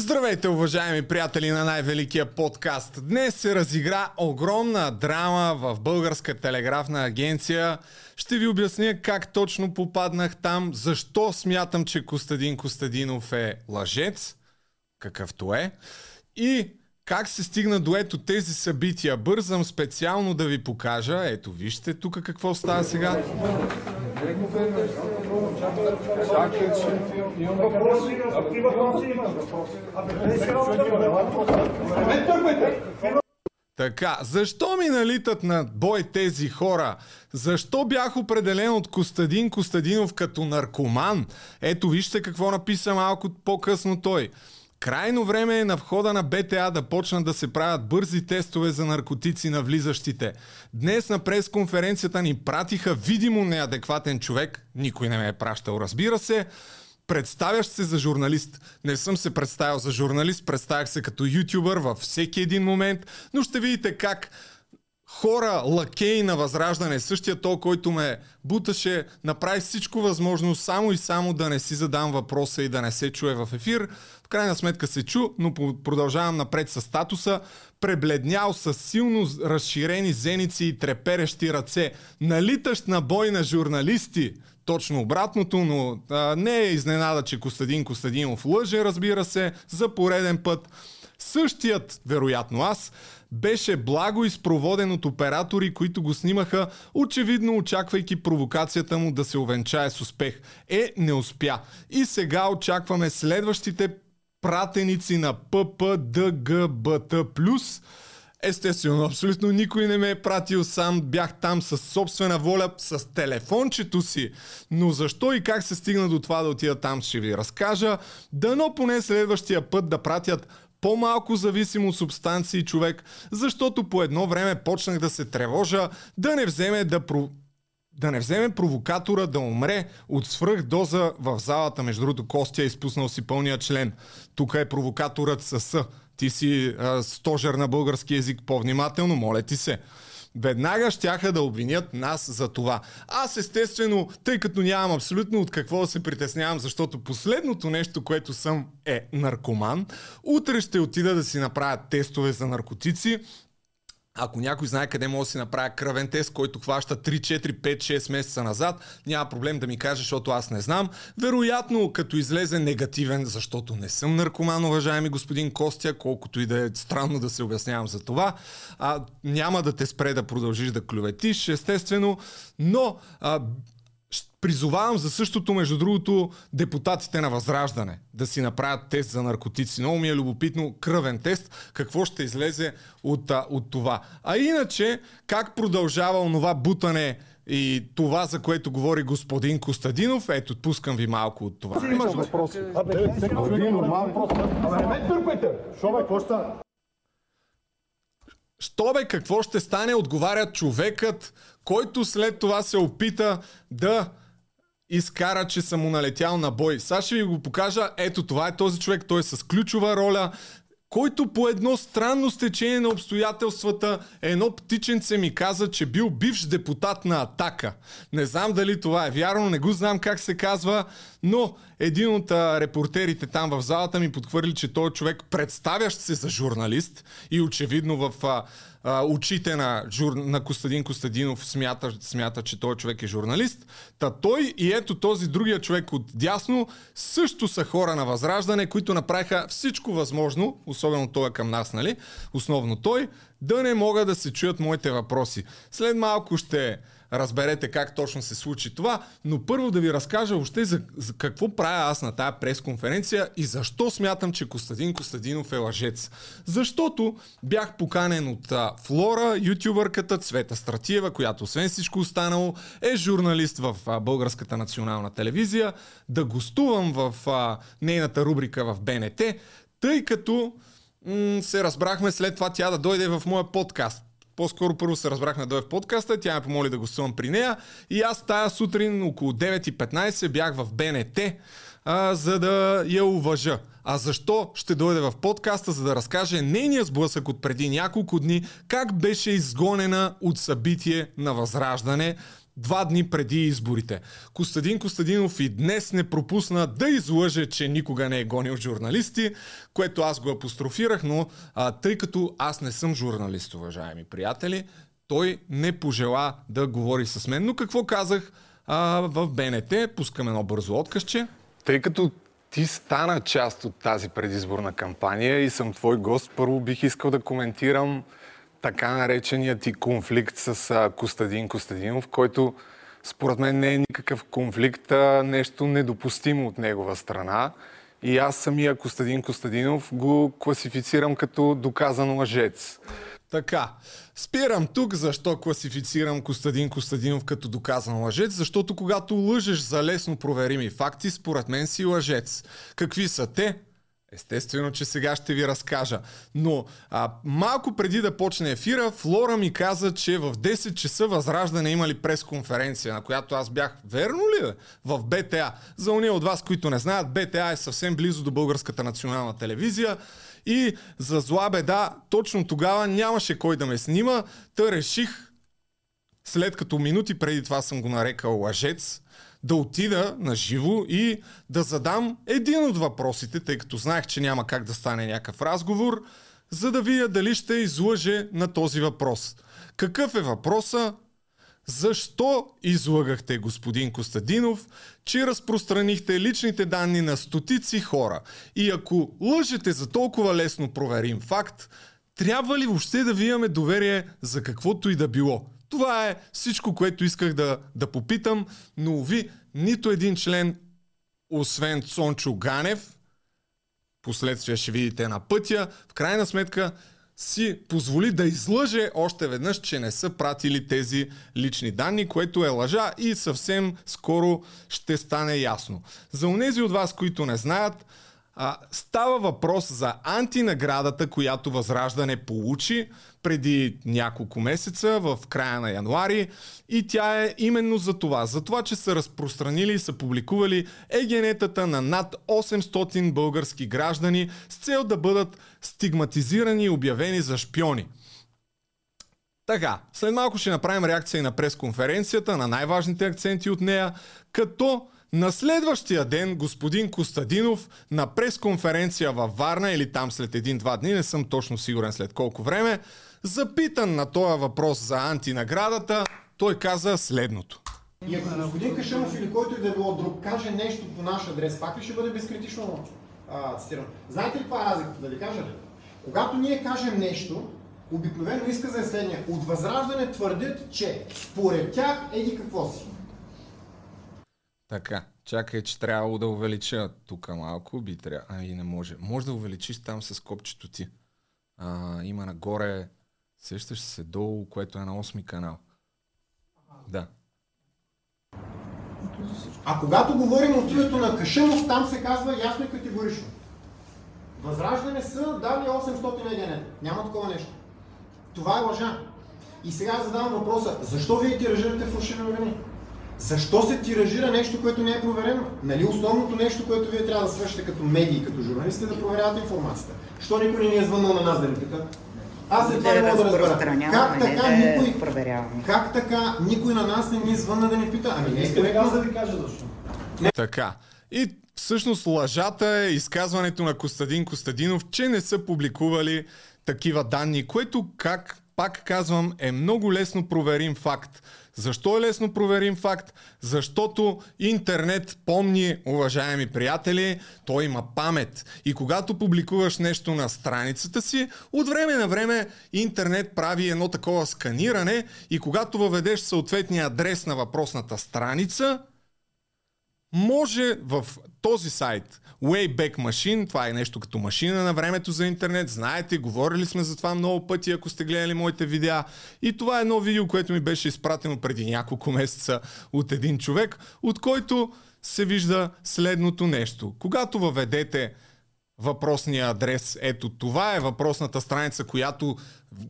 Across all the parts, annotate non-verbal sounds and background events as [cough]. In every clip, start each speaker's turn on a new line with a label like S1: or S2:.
S1: Здравейте, уважаеми приятели на най-великия подкаст. Днес се разигра огромна драма в Българска телеграфна агенция. Ще ви обясня как точно попаднах там, защо смятам, че Костадин Костадинов е лъжец, какъвто е, и как се стигна до ето тези събития. Бързам специално да ви покажа. Ето, вижте тук какво става сега. Така, защо ми налитат на бой тези хора? Защо бях определен от Костадин Костадинов като наркоман? Ето вижте какво написа малко по-късно той. Крайно време е на входа на БТА да почнат да се правят бързи тестове за наркотици на влизащите. Днес на пресконференцията ни пратиха видимо неадекватен човек, никой не ме е пращал, разбира се, представящ се за журналист. Не съм се представил за журналист, представях се като ютубър във всеки един момент, но ще видите как хора, лакей на Възраждане, същия то, който ме буташе, направи всичко възможно само и само да не си задам въпроса и да не се чуе в ефир. В крайна сметка се чу, но продължавам напред с статуса. Пребледнял с силно разширени зеници и треперещи ръце, налитащ на бой на журналисти. Точно обратното, но а, не е изненада, че Костадин Костадинов лъже, разбира се, за пореден път. Същият, вероятно аз, беше благо изпроводен от оператори, които го снимаха, очевидно очаквайки провокацията му да се овенчае с успех. Е, не успя. И сега очакваме следващите пратеници на ППДГБТ+, Естествено, абсолютно никой не ме е пратил сам, бях там с собствена воля, с телефончето си. Но защо и как се стигна до това да отида там, ще ви разкажа. Дано поне следващия път да пратят по-малко зависим от субстанции човек, защото по едно време почнах да се тревожа да не вземе да про... да не вземе провокатора да умре от свръхдоза в залата. Между другото, Костя е изпуснал си пълния член. Тук е провокаторът с Ти си а, стожер на български язик. По-внимателно, моля ти се веднага щяха да обвинят нас за това. Аз естествено, тъй като нямам абсолютно от какво да се притеснявам, защото последното нещо, което съм е наркоман, утре ще отида да си направя тестове за наркотици, ако някой знае къде може да си направя кръвен тест, който хваща 3, 4, 5, 6 месеца назад, няма проблем да ми каже, защото аз не знам. Вероятно, като излезе негативен, защото не съм наркоман, уважаеми господин Костя, колкото и да е странно да се обяснявам за това, а, няма да те спре да продължиш да клюветиш, естествено, но а, Призовавам за същото, между другото, депутатите на Възраждане да си направят тест за наркотици. Много ми е любопитно кръвен тест, какво ще излезе от, от това. А иначе, как продължава онова бутане и това, за което говори господин Костадинов, ето, пускам ви малко от това.
S2: Имаш въпрос. Абе, един нормален въпрос. Абе, не ме търпайте! Що бе, какво?
S1: Що бе, какво ще стане, отговаря човекът, който след това се опита да изкара, че съм му налетял на бой. Сега ще ви го покажа. Ето това е този човек. Той е с ключова роля който по едно странно стечение на обстоятелствата едно птиченце ми каза, че бил бивш депутат на Атака. Не знам дали това е вярно, не го знам как се казва, но един от а, репортерите там в залата ми подхвърли, че той е човек представящ се за журналист и очевидно в а, а, очите на, жур... на Костадин Костадинов смята, смята, че той човек е журналист. Та той и ето този другия човек от дясно също са хора на Възраждане, които направиха всичко възможно, особено той е към нас, нали? Основно той, да не могат да се чуят моите въпроси. След малко ще разберете как точно се случи това, но първо да ви разкажа още за, за какво правя аз на тая пресконференция и защо смятам, че Костадин Костадинов е лъжец. Защото бях поканен от а, Флора, ютубърката Цвета Стратиева, която освен всичко останало е журналист в а, Българската национална телевизия, да гостувам в а, нейната рубрика в БНТ, тъй като м- се разбрахме след това тя да дойде в моя подкаст. По-скоро първо се разбрахме да е в подкаста, тя ме помоли да гостувам при нея и аз тая сутрин около 9.15 бях в БНТ, а, за да я уважа. А защо ще дойде в подкаста, за да разкаже нейния сблъсък от преди няколко дни, как беше изгонена от събитие на Възраждане. Два дни преди изборите. Костадин Костадинов и днес не пропусна да излъже, че никога не е гонил журналисти, което аз го апострофирах, но а, тъй като аз не съм журналист, уважаеми приятели, той не пожела да говори с мен. Но какво казах а, в БНТ? Пускам едно бързо откъсче. Тъй като ти стана част от тази предизборна кампания и съм твой гост, първо бих искал да коментирам така наречения ти конфликт с Костадин Костадинов, който според мен не е никакъв конфликт, а нещо недопустимо от негова страна. И аз самия Костадин Костадинов го класифицирам като доказан лъжец. Така, спирам тук, защо класифицирам Костадин Костадинов като доказан лъжец, защото когато лъжеш за лесно проверими факти, според мен си лъжец. Какви са те? Естествено, че сега ще ви разкажа. Но а, малко преди да почне ефира, Флора ми каза, че в 10 часа Възраждане имали пресконференция, на която аз бях, верно ли е? В БТА. За уния от вас, които не знаят, БТА е съвсем близо до Българската национална телевизия. И за зла беда, точно тогава нямаше кой да ме снима. Та реших, след като минути преди това съм го нарекал лъжец, да отида на живо и да задам един от въпросите, тъй като знаех, че няма как да стане някакъв разговор, за да видя дали ще излъже на този въпрос. Какъв е въпроса? Защо излагахте господин Костадинов, че разпространихте личните данни на стотици хора? И ако лъжете за толкова лесно проверим факт, трябва ли въобще да ви имаме доверие за каквото и да било? Това е всичко, което исках да, да попитам, но ви нито един член, освен Цончо Ганев, последствие ще видите на пътя, в крайна сметка си позволи да излъже още веднъж, че не са пратили тези лични данни, което е лъжа и съвсем скоро ще стане ясно. За унези от вас, които не знаят, а, става въпрос за антинаградата, която Възраждане получи преди няколко месеца, в края на януари. И тя е именно за това. За това, че са разпространили и са публикували егенетата на над 800 български граждани с цел да бъдат стигматизирани и обявени за шпиони. Така, след малко ще направим реакция и на пресконференцията, на най-важните акценти от нея, като на следващия ден господин Костадинов на пресконференция във Варна или там след един-два дни, не съм точно сигурен след колко време, запитан на този въпрос за антинаградата, той каза следното.
S3: И ако господин Кашемов или който и да е било друг каже нещо по наш адрес, пак ли ще бъде безкритично а, цитиран? Знаете ли каква е разликата? Да ви кажа ли? Когато ние кажем нещо, обикновено изказа е следния. От възраждане твърдят, че според тях еди какво си.
S1: Така, чакай, че трябва да увелича тук малко. Би трябва. А, и не може. Може да увеличиш там с копчето ти. А, има нагоре, сещаш се долу, което е на 8 канал. Да.
S3: А когато говорим от името на Кашемов, там се казва ясно и категорично. Възраждане са дали 800 ЕГН. Няма такова нещо. Това е лъжа. И сега задавам въпроса, защо вие тиражирате фалшиви новини? Защо се тиражира нещо, което не е проверено? Нали основното нещо, което вие трябва да свършите като медии, като журналисти, е да проверявате информацията. Що никой не ни е звъннал на нас да ни пита? Аз след това не мога да разбера. Как така,
S4: да
S3: никой,
S4: проверяваме.
S3: как така никой на нас не ни звънна да ни пита? Ами не искаме аз да ви кажа защо.
S1: Така. И всъщност лъжата е изказването на Костадин Костадинов, че не са публикували такива данни, което, как пак казвам, е много лесно проверим факт. Защо е лесно проверим факт? Защото интернет помни, уважаеми приятели, той има памет. И когато публикуваш нещо на страницата си, от време на време интернет прави едно такова сканиране и когато въведеш съответния адрес на въпросната страница, може в този сайт Wayback Machine, това е нещо като машина на времето за интернет, знаете, говорили сме за това много пъти, ако сте гледали моите видеа. И това е едно видео, което ми беше изпратено преди няколко месеца от един човек, от който се вижда следното нещо. Когато въведете въпросния адрес. Ето това е въпросната страница, която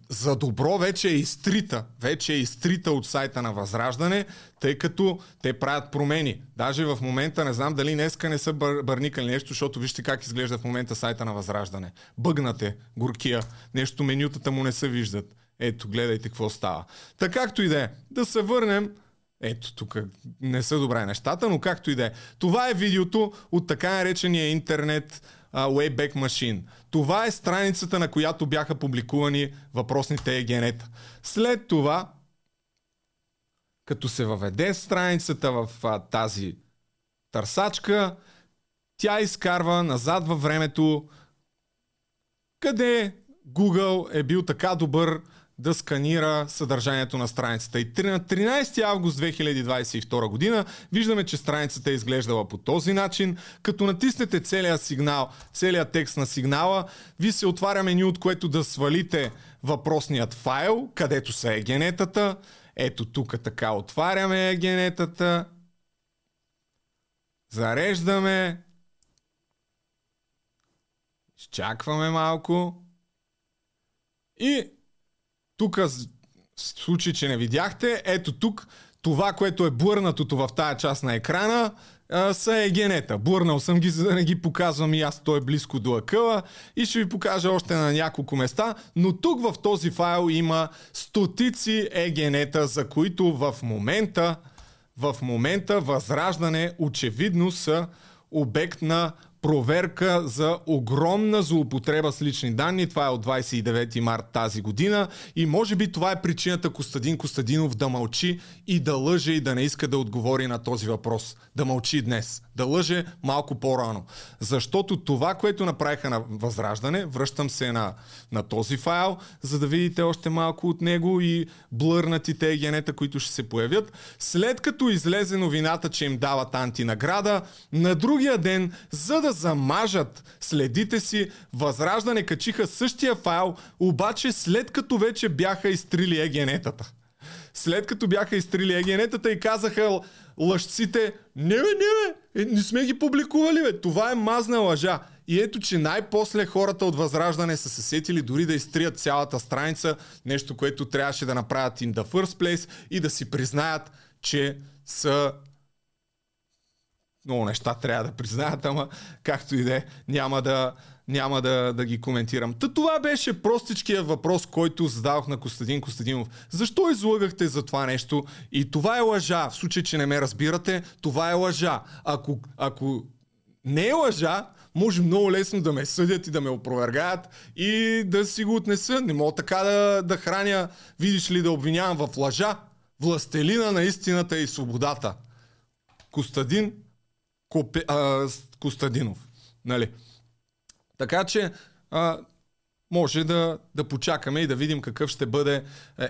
S1: за добро вече е изтрита. Вече е изтрита от сайта на Възраждане, тъй като те правят промени. Даже в момента не знам дали днеска не са бър, бърникали нещо, защото вижте как изглежда в момента сайта на Възраждане. Бъгнате, горкия, нещо менютата му не се виждат. Ето, гледайте какво става. Така както и да е, да се върнем Ето, тук не са добре нещата, но както и да е. Това е видеото от така наречения интернет uh, Wayback Machine. Това е страницата, на която бяха публикувани въпросните егенета. След това, като се въведе страницата в uh, тази търсачка, тя изкарва назад във времето, къде Google е бил така добър да сканира съдържанието на страницата. И на 13 август 2022 година виждаме, че страницата е изглеждала по този начин. Като натиснете целият сигнал, целият текст на сигнала, ви се отваря меню, от което да свалите въпросният файл, където са егенетата. Ето тук така отваряме егенетата. Зареждаме. Изчакваме малко. И тук, в случай, че не видяхте, ето тук, това, което е бърнатото в тая част на екрана, а, са егенета. Бърнал съм ги, за да не ги показвам и аз, той е близко до акъла и ще ви покажа още на няколко места, но тук в този файл има стотици егенета, за които в момента, в момента възраждане очевидно са обект на проверка за огромна злоупотреба с лични данни. Това е от 29 март тази година и може би това е причината Костадин Костадинов да мълчи и да лъже и да не иска да отговори на този въпрос. Да мълчи днес. Да лъже малко по-рано. Защото това, което направиха на Възраждане, връщам се на, на този файл, за да видите още малко от него и блърнатите генета, които ще се появят. След като излезе новината, че им дават антинаграда, на другия ден, за да замажат следите си, Възраждане качиха същия файл, обаче след като вече бяха изтрили егенетата. След като бяха изтрили егенетата и казаха лъжците, не бе, не бе, е, не сме ги публикували бе, това е мазна лъжа. И ето, че най-после хората от Възраждане са се сетили дори да изтрият цялата страница, нещо, което трябваше да направят in the first place и да си признаят, че са много неща трябва да признаят, ама както и да е, няма да, няма да, да ги коментирам. Та това беше простичкият въпрос, който задавах на Костадин Костадинов. Защо излъгахте за това нещо? И това е лъжа. В случай, че не ме разбирате, това е лъжа. Ако, ако не е лъжа, може много лесно да ме съдят и да ме опровергаят и да си го отнеса. Не мога така да, да храня, видиш ли, да обвинявам в лъжа. Властелина на истината и свободата. Костадин Копе, а, Костадинов. Нали? Така че а, може да, да почакаме и да видим какъв ще бъде е,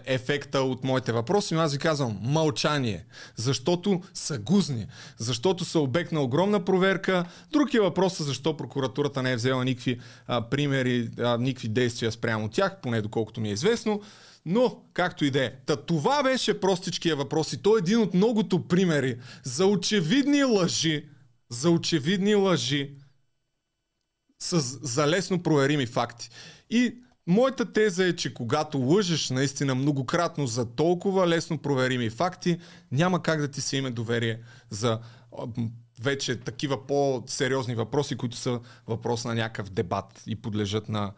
S1: ефекта от моите въпроси. Но аз ви казвам мълчание, защото са гузни, защото са обект на огромна проверка. Друг е защо прокуратурата не е взела никакви а, примери, а, никакви действия спрямо тях, поне доколкото ми е известно. Но, както и да е. Та това беше простичкия въпрос и той е един от многото примери за очевидни лъжи, за очевидни лъжи с, за лесно проверими факти. И моята теза е, че когато лъжеш наистина многократно за толкова лесно проверими факти, няма как да ти се име доверие за вече такива по-сериозни въпроси, които са въпрос на някакъв дебат и подлежат на,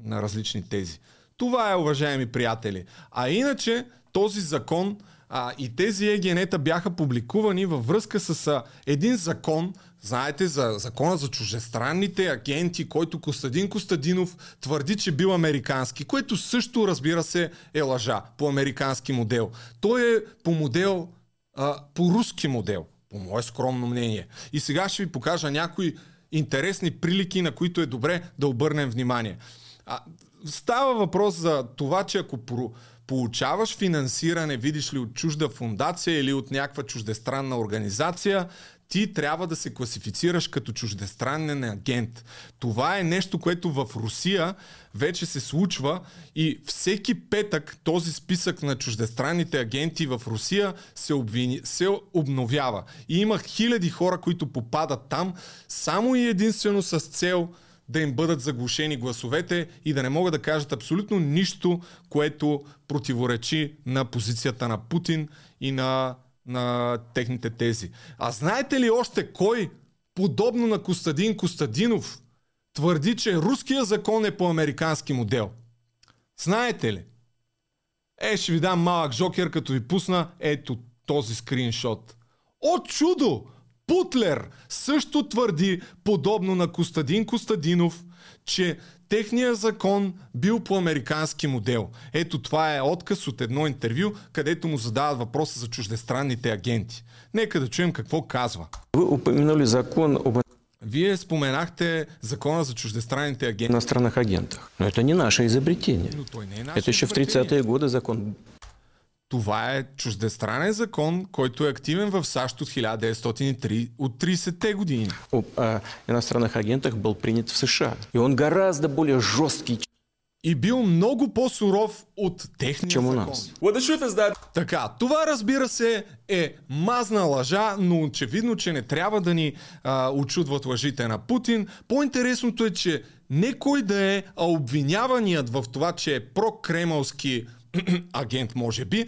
S1: на различни тези. Това е, уважаеми приятели. А иначе този закон а, и тези егенета бяха публикувани във връзка с а, един закон, знаете, за закона за чужестранните агенти, който Костадин Костадинов твърди, че бил американски, което също, разбира се, е лъжа по американски модел. Той е по модел, а, по руски модел, по мое скромно мнение. И сега ще ви покажа някои интересни прилики, на които е добре да обърнем внимание. А, става въпрос за това, че ако получаваш финансиране, видиш ли, от чужда фундация или от някаква чуждестранна организация, ти трябва да се класифицираш като чуждестранен агент. Това е нещо, което в Русия вече се случва и всеки петък този списък на чуждестранните агенти в Русия се, обвини, се обновява. И има хиляди хора, които попадат там само и единствено с цел да им бъдат заглушени гласовете и да не могат да кажат абсолютно нищо, което противоречи на позицията на Путин и на, на техните тези. А знаете ли още кой, подобно на Костадин Костадинов, твърди, че руския закон е по американски модел? Знаете ли? Е, ще ви дам малък жокер, като ви пусна ето този скриншот. О чудо! Путлер също твърди, подобно на Костадин Костадинов, че техният закон бил по американски модел. Ето това е отказ от едно интервю, където му задават въпроса за чуждестранните агенти. Нека да чуем какво казва.
S5: Вы упомянули закон об
S1: Вие споменахте закона за чуждестранните агенти.
S5: иностранных агентах. Но это не наше изобретение.
S1: Но той не е наше
S5: Это еще в
S1: изобретение.
S5: 30-е годы закон
S1: Това е чуждестранен закон, който е активен в САЩ от 1903, от 30-те години.
S5: об а, иностранных агентах был принят в США. И он гораздо более жесткий,
S1: И бил много по-суров от техния
S5: чем у
S1: закон.
S5: нас.
S6: Well, the truth is that
S1: Така, това разбира се е мазна лъжа, но очевидно, че не трябва да ни а, очудват лъжите на Путин. По-интересното е, че не кой да е, а обвиняваният в това, че е прокремълски [clears throat] агент, може би,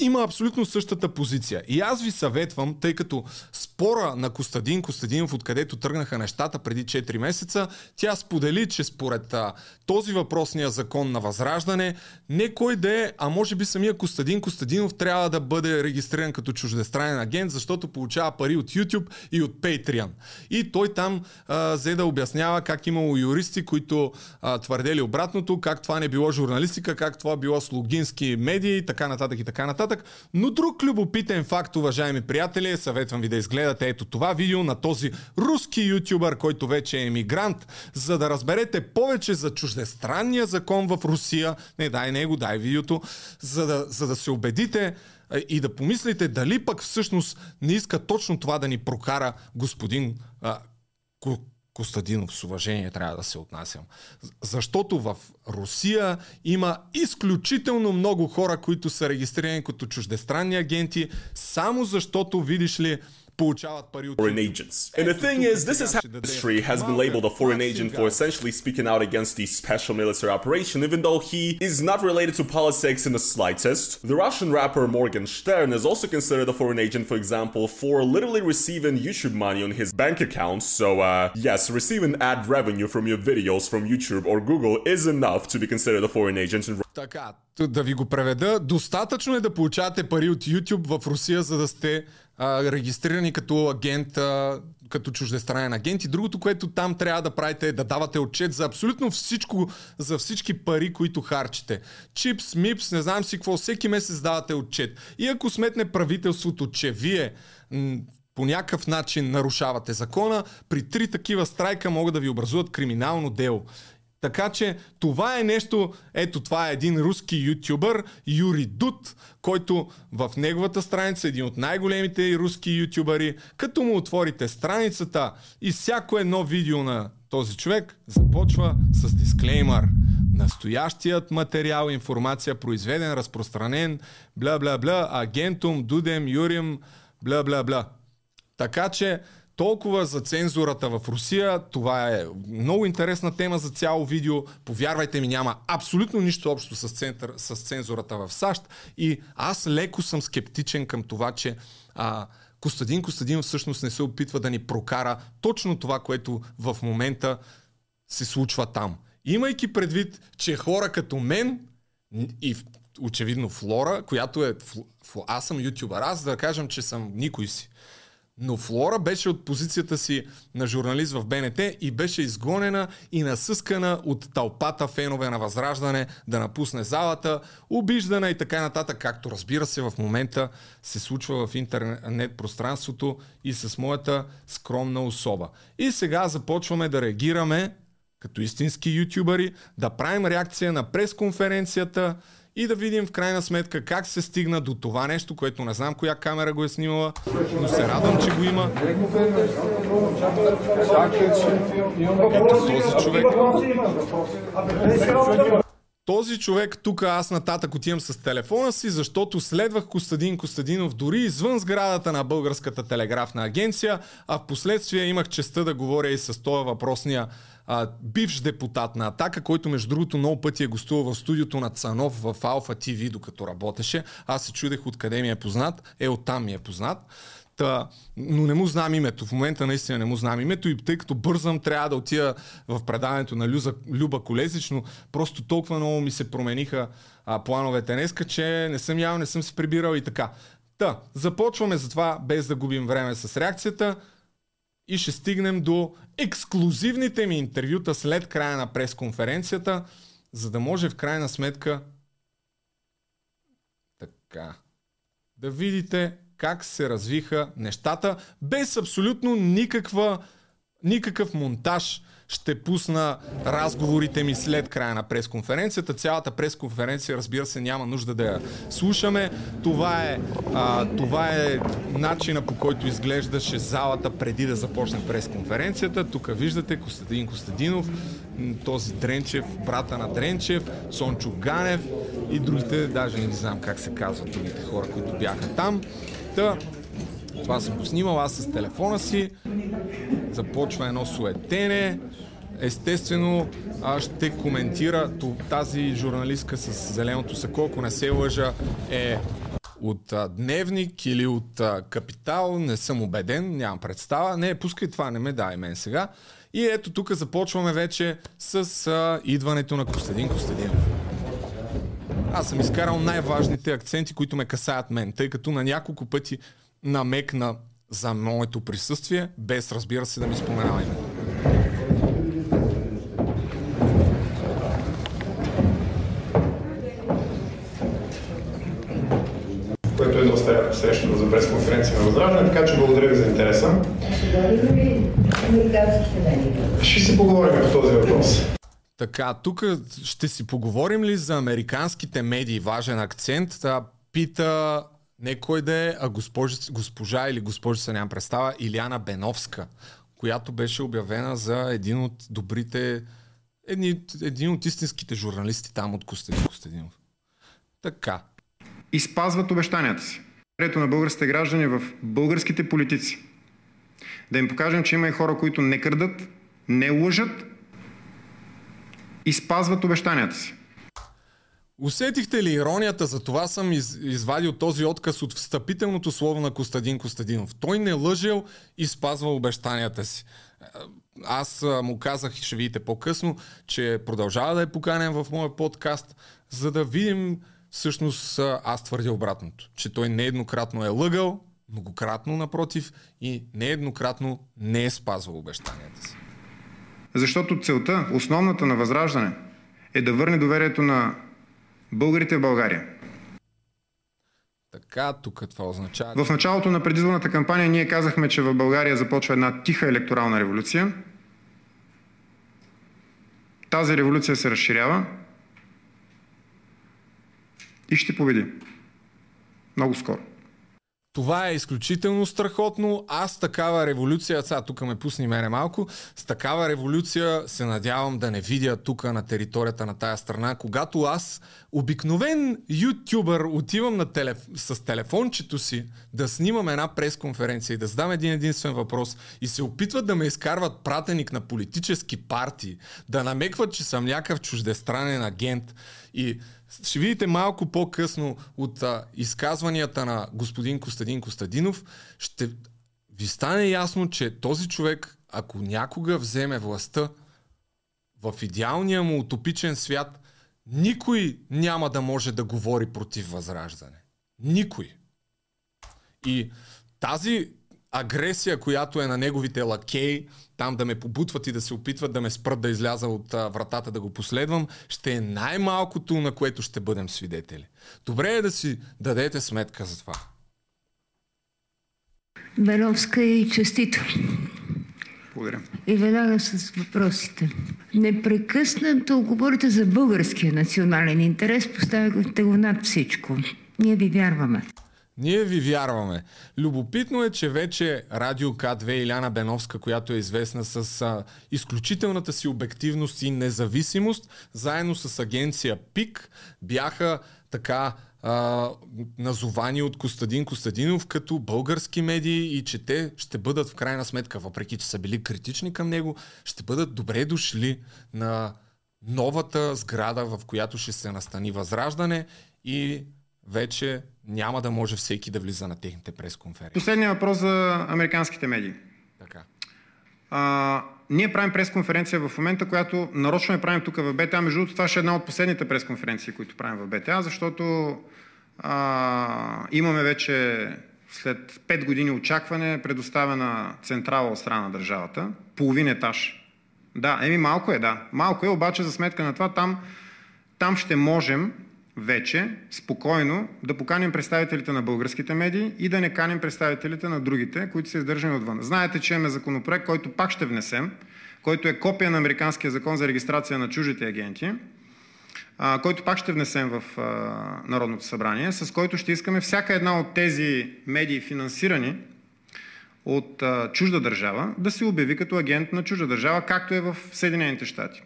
S1: има абсолютно същата позиция. И аз ви съветвам, тъй като спора на Костадин Костадинов, откъдето тръгнаха нещата преди 4 месеца, тя сподели, че според а, този въпросния закон на Възраждане, не кой да е, а може би самия Костадин Костадинов трябва да бъде регистриран като чуждестранен агент, защото получава пари от YouTube и от Patreon. И той там а, взе да обяснява как имало юристи, които а, твърдели обратното, как това не било журналистика, как това било слугински медии и така нататък и така нататък. Но друг любопитен факт, уважаеми приятели, съветвам ви да изгледате ето това видео на този руски ютубър, който вече е емигрант, за да разберете повече за чуждестранния закон в Русия. Не, дай него, дай видеото, за да, за да се убедите и да помислите дали пък всъщност не иска точно това да ни прокара господин а, Костадинов, с уважение трябва да се отнасям. Защото в Русия има изключително много хора, които са регистрирани като чуждестранни агенти, само защото, видиш ли.
S6: foreign agents. And the thing is, this is how history has been labeled a foreign agent for essentially speaking out against the special military operation, even though he is not related to politics in the slightest. The Russian rapper Morgan Stern is also considered a foreign agent, for example, for literally receiving YouTube money on his bank account. So, uh, yes, receiving ad revenue from your videos from YouTube or Google is enough to be considered a foreign agent in
S1: Така, т- да ви го преведа. Достатъчно е да получавате пари от YouTube в Русия, за да сте а, регистрирани като агент, а, като чуждестранен агент. И другото, което там трябва да правите е да давате отчет за абсолютно всичко, за всички пари, които харчите. Чипс, мипс, не знам си какво, всеки месец давате отчет. И ако сметне правителството, че вие по някакъв начин нарушавате закона, при три такива страйка могат да ви образуват криминално дело. Така че това е нещо, ето това е един руски ютубър, Юри Дуд, който в неговата страница, един от най-големите руски ютубъри, като му отворите страницата и всяко едно видео на този човек започва с дисклеймър. Настоящият материал, информация, произведен, разпространен, бла, агентум, дудем, юрим, бла. Така че толкова за цензурата в Русия. Това е много интересна тема за цяло видео. Повярвайте ми, няма абсолютно нищо общо с, център, с цензурата в САЩ. И аз леко съм скептичен към това, че а, Костадин Костадинов всъщност не се опитва да ни прокара точно това, което в момента се случва там. Имайки предвид, че хора като мен и очевидно Флора, която е... Аз съм ютубър, аз да кажем, че съм никой си. Но Флора беше от позицията си на журналист в БНТ и беше изгонена и насъскана от тълпата фенове на Възраждане да напусне залата, обиждана и така нататък, както разбира се в момента се случва в интернет пространството и с моята скромна особа. И сега започваме да реагираме като истински ютубъри, да правим реакция на пресконференцията и да видим в крайна сметка как се стигна до това нещо, което не знам коя камера го е снимала, но се радвам, че го има. Ето този човек. Този човек тук аз нататък отивам с телефона си, защото следвах Костадин Костадинов дори извън сградата на Българската телеграфна агенция, а в последствие имах честа да говоря и с този въпросния а, бивш депутат на Атака, който между другото много пъти е гостувал в студиото на Цанов в Алфа ТВ, докато работеше. Аз се чудех откъде ми е познат. Е, оттам ми е познат. Та, но не му знам името. В момента наистина не му знам името и тъй като бързам, трябва да отида в предаването на Люза, Люба Колезич, но просто толкова много ми се промениха а, плановете днеска, че не съм ял, не съм се прибирал и така.
S7: Та, започваме затова, без да губим време с реакцията и ще стигнем до ексклюзивните ми интервюта след края на пресконференцията, за да може в крайна сметка така да видите как се развиха нещата без абсолютно никаква, никакъв монтаж ще пусна разговорите ми след края на пресконференцията. Цялата пресконференция, разбира се, няма нужда да я слушаме. Това е, а, това е начина по който изглеждаше залата преди да започне пресконференцията. Тук виждате Костадин Костадинов, този Дренчев, брата на Дренчев, Сончо Ганев и другите, даже не знам как се казват другите хора, които бяха там. Та, това съм го снимал аз с телефона си. Започва едно суетене. Естествено, аз ще коментира тази журналистка с зеленото сако, ако не се лъжа, е от а, Дневник или от а, Капитал, не съм убеден, нямам представа. Не, пускай това, не ме дай мен сега. И ето тук започваме вече с а, идването на Костадин Костадинов. Аз съм изкарал най-важните акценти, които ме касаят мен, тъй като на няколко пъти намекна за моето присъствие, без разбира се да ми споменава името.
S3: което е доста срещано за пресконференция на Възраждане, така че благодаря ви за интереса. Ще си поговорим по този въпрос.
S7: Така, тук ще си поговорим ли за американските медии? Важен акцент. Та, пита не кой да е, а госпожа, госпожа или госпожица, нямам представа, Иляна Беновска, която беше обявена за един от добрите, един, един от истинските журналисти там от Костадин Костадинов. Така.
S3: И спазват обещанията си. Рето на българските граждани в българските политици. Да им покажем, че има и хора, които не крадат, не лъжат и спазват обещанията си.
S7: Усетихте ли иронията? За това съм из, извадил този отказ от встъпителното слово на Костадин Костадинов. Той не лъжел и спазва обещанията си. Аз му казах, ще видите по-късно, че продължава да е поканен в моя подкаст, за да видим всъщност аз твърдя обратното. Че той нееднократно е лъгал, многократно напротив и нееднократно не е спазвал обещанията си.
S3: Защото целта, основната на Възраждане, е да върне доверието на българите в България.
S7: Така, тук това означава...
S3: В началото на предизборната кампания ние казахме, че в България започва една тиха електорална революция. Тази революция се разширява и ще победи. Много скоро.
S7: Това е изключително страхотно. Аз такава революция, сега тук ме пусни мене малко, с такава революция се надявам да не видя тук на територията на тая страна. Когато аз, обикновен ютубър, отивам на телеф... с телефончето си да снимам една пресконференция и да задам един единствен въпрос и се опитват да ме изкарват пратеник на политически партии, да намекват, че съм някакъв чуждестранен агент и ще видите малко по-късно от а, изказванията на господин Костадин Костадинов, ще ви стане ясно, че този човек, ако някога вземе властта в идеалния му утопичен свят, никой няма да може да говори против възраждане. Никой. И тази агресия, която е на неговите лакеи, там да ме побутват и да се опитват да ме спрат да изляза от а, вратата да го последвам, ще е най-малкото, на което ще бъдем свидетели. Добре е да си дадете сметка за това.
S8: Беловска и честито.
S3: Благодаря.
S8: И веднага с въпросите. Непрекъснато говорите за българския национален интерес, поставяте го над всичко. Ние ви вярваме.
S7: Ние ви вярваме. Любопитно е, че вече Радио К2 Иляна Беновска, която е известна с а, изключителната си обективност и независимост, заедно с агенция ПИК, бяха така а, назовани от Костадин Костадинов като български медии и че те ще бъдат в крайна сметка, въпреки че са били критични към него, ще бъдат добре дошли на новата сграда, в която ще се настани Възраждане и вече няма да може всеки да влиза на техните пресконференции.
S3: Последният въпрос за американските медии.
S7: Така.
S3: А, ние правим пресконференция в момента, която нарочно я правим тук в БТА. Между другото, това ще е една от последните пресконференции, които правим в БТА, защото А, имаме вече след 5 години очакване предоставена централа от страна на държавата, половин етаж. Да, еми малко е, да. Малко е, обаче за сметка на това там, там ще можем вече спокойно да поканим представителите на българските медии и да не каним представителите на другите, които са издържани отвън. Знаете, че имаме законопроект, който пак ще внесем, който е копия на Американския закон за регистрация на чужите агенти, а, който пак ще внесем в а, Народното събрание, с който ще искаме всяка една от тези медии, финансирани от а, чужда държава, да се обяви като агент на чужда държава, както е в Съединените щати.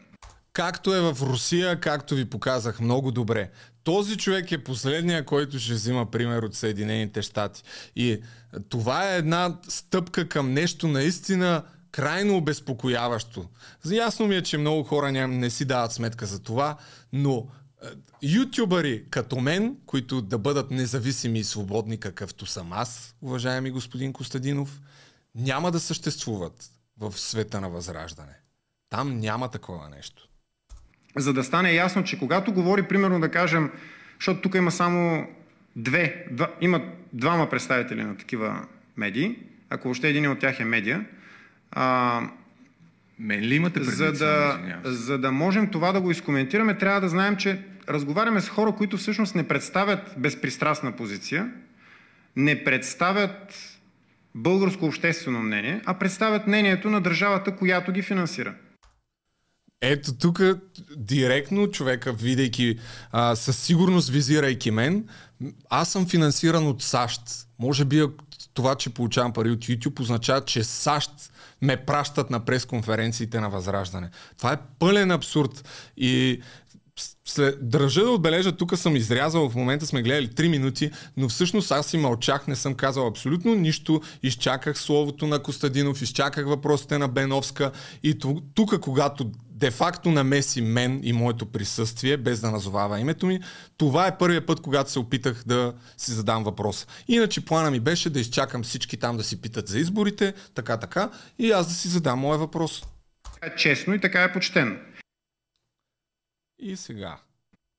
S1: Както е в Русия, както ви показах много добре. Този човек е последния, който ще взима пример от Съединените щати. И това е една стъпка към нещо наистина крайно обезпокояващо. Ясно ми е, че много хора не, не си дават сметка за това, но е, ютубъри като мен, които да бъдат независими и свободни, какъвто съм аз, уважаеми господин Костадинов, няма да съществуват в света на възраждане. Там няма такова нещо.
S3: За да стане ясно, че когато говори, примерно да кажем, защото тук има само две, два, има двама представители на такива медии, ако въобще един от тях е медия, а,
S1: Мен ли имате предвид?
S3: за да, за да можем това да го изкоментираме, трябва да знаем, че разговаряме с хора, които всъщност не представят безпристрастна позиция, не представят българско обществено мнение, а представят мнението на държавата, която ги финансира.
S1: Ето тук директно човека, видейки а, със сигурност визирайки мен, аз съм финансиран от САЩ. Може би това, че получавам пари от YouTube, означава, че САЩ ме пращат на пресконференциите на Възраждане. Това е пълен абсурд. И след, държа да отбележа, тук съм изрязал, в момента сме гледали 3 минути, но всъщност аз си мълчах, не съм казал абсолютно нищо, изчаках словото на Костадинов, изчаках въпросите на Беновска и тук, когато де-факто намеси мен и моето присъствие, без да назовава името ми, това е първият път, когато се опитах да си задам въпрос. Иначе плана ми беше да изчакам всички там да си питат за изборите, така, така, и аз да си задам моя въпрос.
S3: Така е честно и така е почтено.
S1: И сега.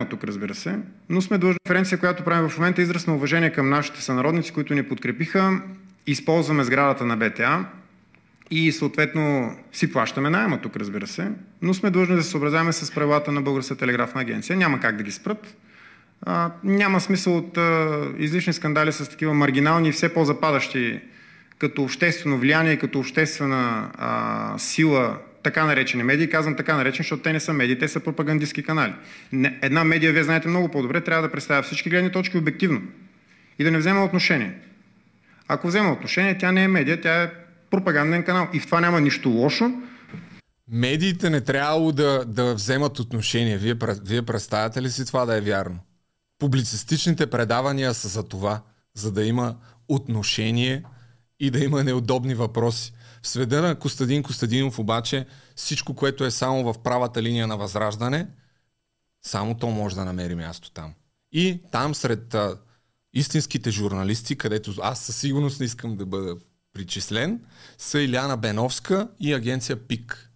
S3: Тук разбира се, но сме длъжни конференция, която правим в момента израз на уважение към нашите сънародници, които ни подкрепиха. Използваме сградата на БТА, и съответно си плащаме найема тук, разбира се, но сме длъжни да се съобразяваме с правилата на Българската телеграфна агенция. Няма как да ги спрат. А, няма смисъл от а, излишни скандали с такива маргинални и все по-западащи като обществено влияние като обществена а, сила така наречени медии. Казвам така наречени, защото те не са медии, те са пропагандистски канали. Не, една медия, вие знаете много по-добре, трябва да представя всички гледни точки обективно и да не взема отношение. Ако взема отношение, тя не е медия, тя е пропаганден канал. И в това няма нищо лошо.
S1: Медиите не трябвало да, да вземат отношение. Вие, вие представяте ли си това да е вярно? Публицистичните предавания са за това, за да има отношение и да има неудобни въпроси. В сведа на Костадин Костадинов обаче всичко, което е само в правата линия на възраждане, само то може да намери място там. И там сред а, истинските журналисти, където аз със сигурност не искам да бъда причислен, са Иляна Беновска и агенция ПИК.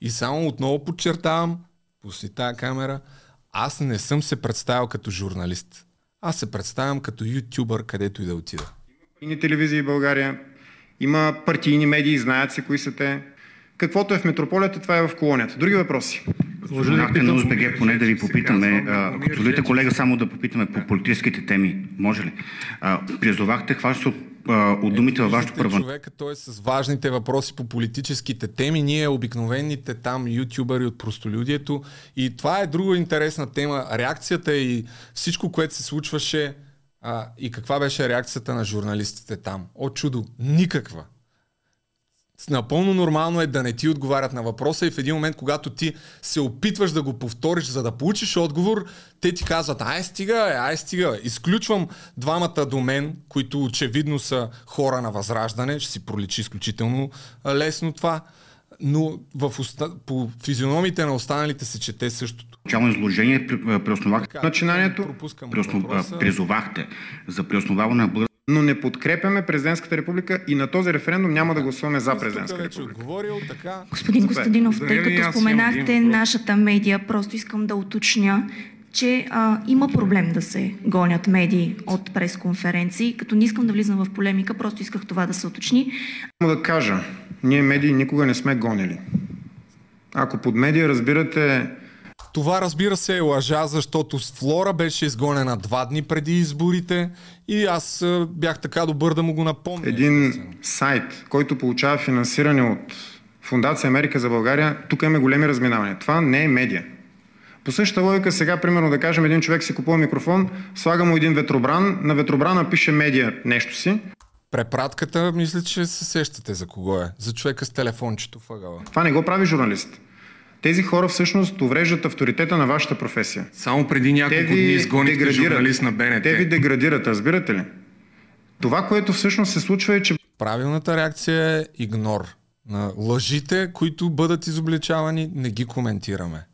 S1: И само отново подчертавам, пусни тази камера, аз не съм се представил като журналист. Аз се представям като ютубър, където и да отида.
S3: Има телевизии в България, има партийни медии, знаят се кои са те. Каквото е в метрополията, това е в колонията. Други въпроси?
S9: Споменахте на УСБГ, поне да ви попитаме, ако позволите колега само да попитаме по политическите теми, може ли? призовахте, хваща от от думите във вашето първо.
S1: Човека, той е с важните въпроси по политическите теми. Ние обикновените там ютубъри от простолюдието. И това е друга интересна тема. Реакцията и всичко, което се случваше а, и каква беше реакцията на журналистите там. О, чудо! Никаква напълно нормално е да не ти отговарят на въпроса и в един момент, когато ти се опитваш да го повториш, за да получиш отговор, те ти казват, ай стига, ай стига. Изключвам двамата до мен, които очевидно са хора на възраждане, ще си проличи изключително лесно това, но в уста... по физиономите на останалите се чете същото.
S9: Начално изложение преосновахте
S3: начинанието,
S9: призовахте за преосноваване на
S3: но не подкрепяме президентската република и на този референдум няма да гласуваме за президентска република.
S1: Отговорил, така...
S10: Господин Костадинов, тъй като споменахте нашата медия, просто искам да уточня, че а, има проблем да се гонят медии от пресконференции, като не искам да влизам в полемика, просто исках това да се уточни.
S3: Само да кажа, ние медии никога не сме гонили. Ако под медия разбирате
S7: Това разбира се е лъжа, защото Флора беше изгонена два дни преди изборите и аз бях така добър да му го напомня.
S3: един сайт, който получава финансиране от Фундация Америка за България, тук имаме големи разминавания. Това не е медия. По същата логика сега, примерно да кажем, един човек си купува микрофон, слага му един ветробран, на ветробрана пише медия нещо си.
S7: Препратката, мисля, че се сещате за кого е. За човека с телефончето въгъла.
S3: Това не го прави журналист. Тези хора всъщност увреждат авторитета на вашата професия.
S11: Само преди няколко дни изгонихте журналист на БНТ.
S3: Те ви деградират, разбирате ли? Това, което всъщност се случва е, че
S7: Правилната реакция е игнор. На лъжите, които бъдат изобличавани, не ги коментираме.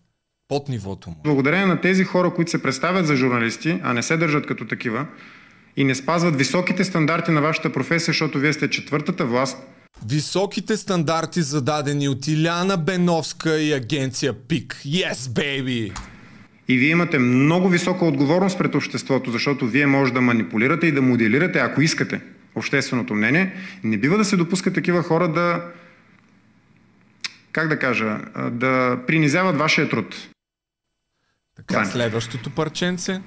S7: Под нивото му.
S3: благодарение на тези хора, които се представят за журналисти, а не се държат като такива и не спазват високите стандарти на вашата професия, защото вие сте четвъртата власт,
S7: Високите стандарти зададени от Иляна Беновска и агенция ПИК. Yes, baby!
S3: И вие имате много висока отговорност пред обществото, защото вие може да манипулирате и да моделирате, ако искате, общественото мнение. Не бива да се допускат такива хора да, как да кажа, да принизяват вашия труд.
S7: Така, следващото парченце.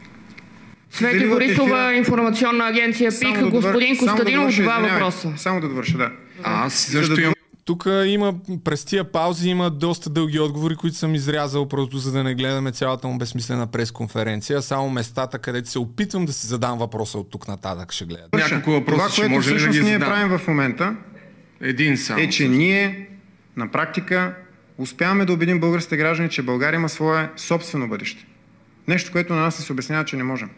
S12: Свети Борисова, информационна агенция ПИК, господин Костадинов, два въпроса.
S3: Само да довърша, да.
S11: А, аз също
S3: да
S11: имам
S7: Тук има, през тия паузи има доста дълги отговори, които съм изрязал, просто за да не гледаме цялата му безсмислена пресконференция. Само местата, където се опитвам да си задам въпроса от тук нататък ще гледам.
S11: няколко въпроса,
S3: Това, което
S11: може да
S3: всъщност
S11: ги
S3: ние
S11: задам?
S3: правим в момента,
S11: Един само.
S3: е, че ние на практика успяваме да убедим българските граждани, че България има свое собствено бъдеще. Нещо, което на нас се обяснява, че не можем.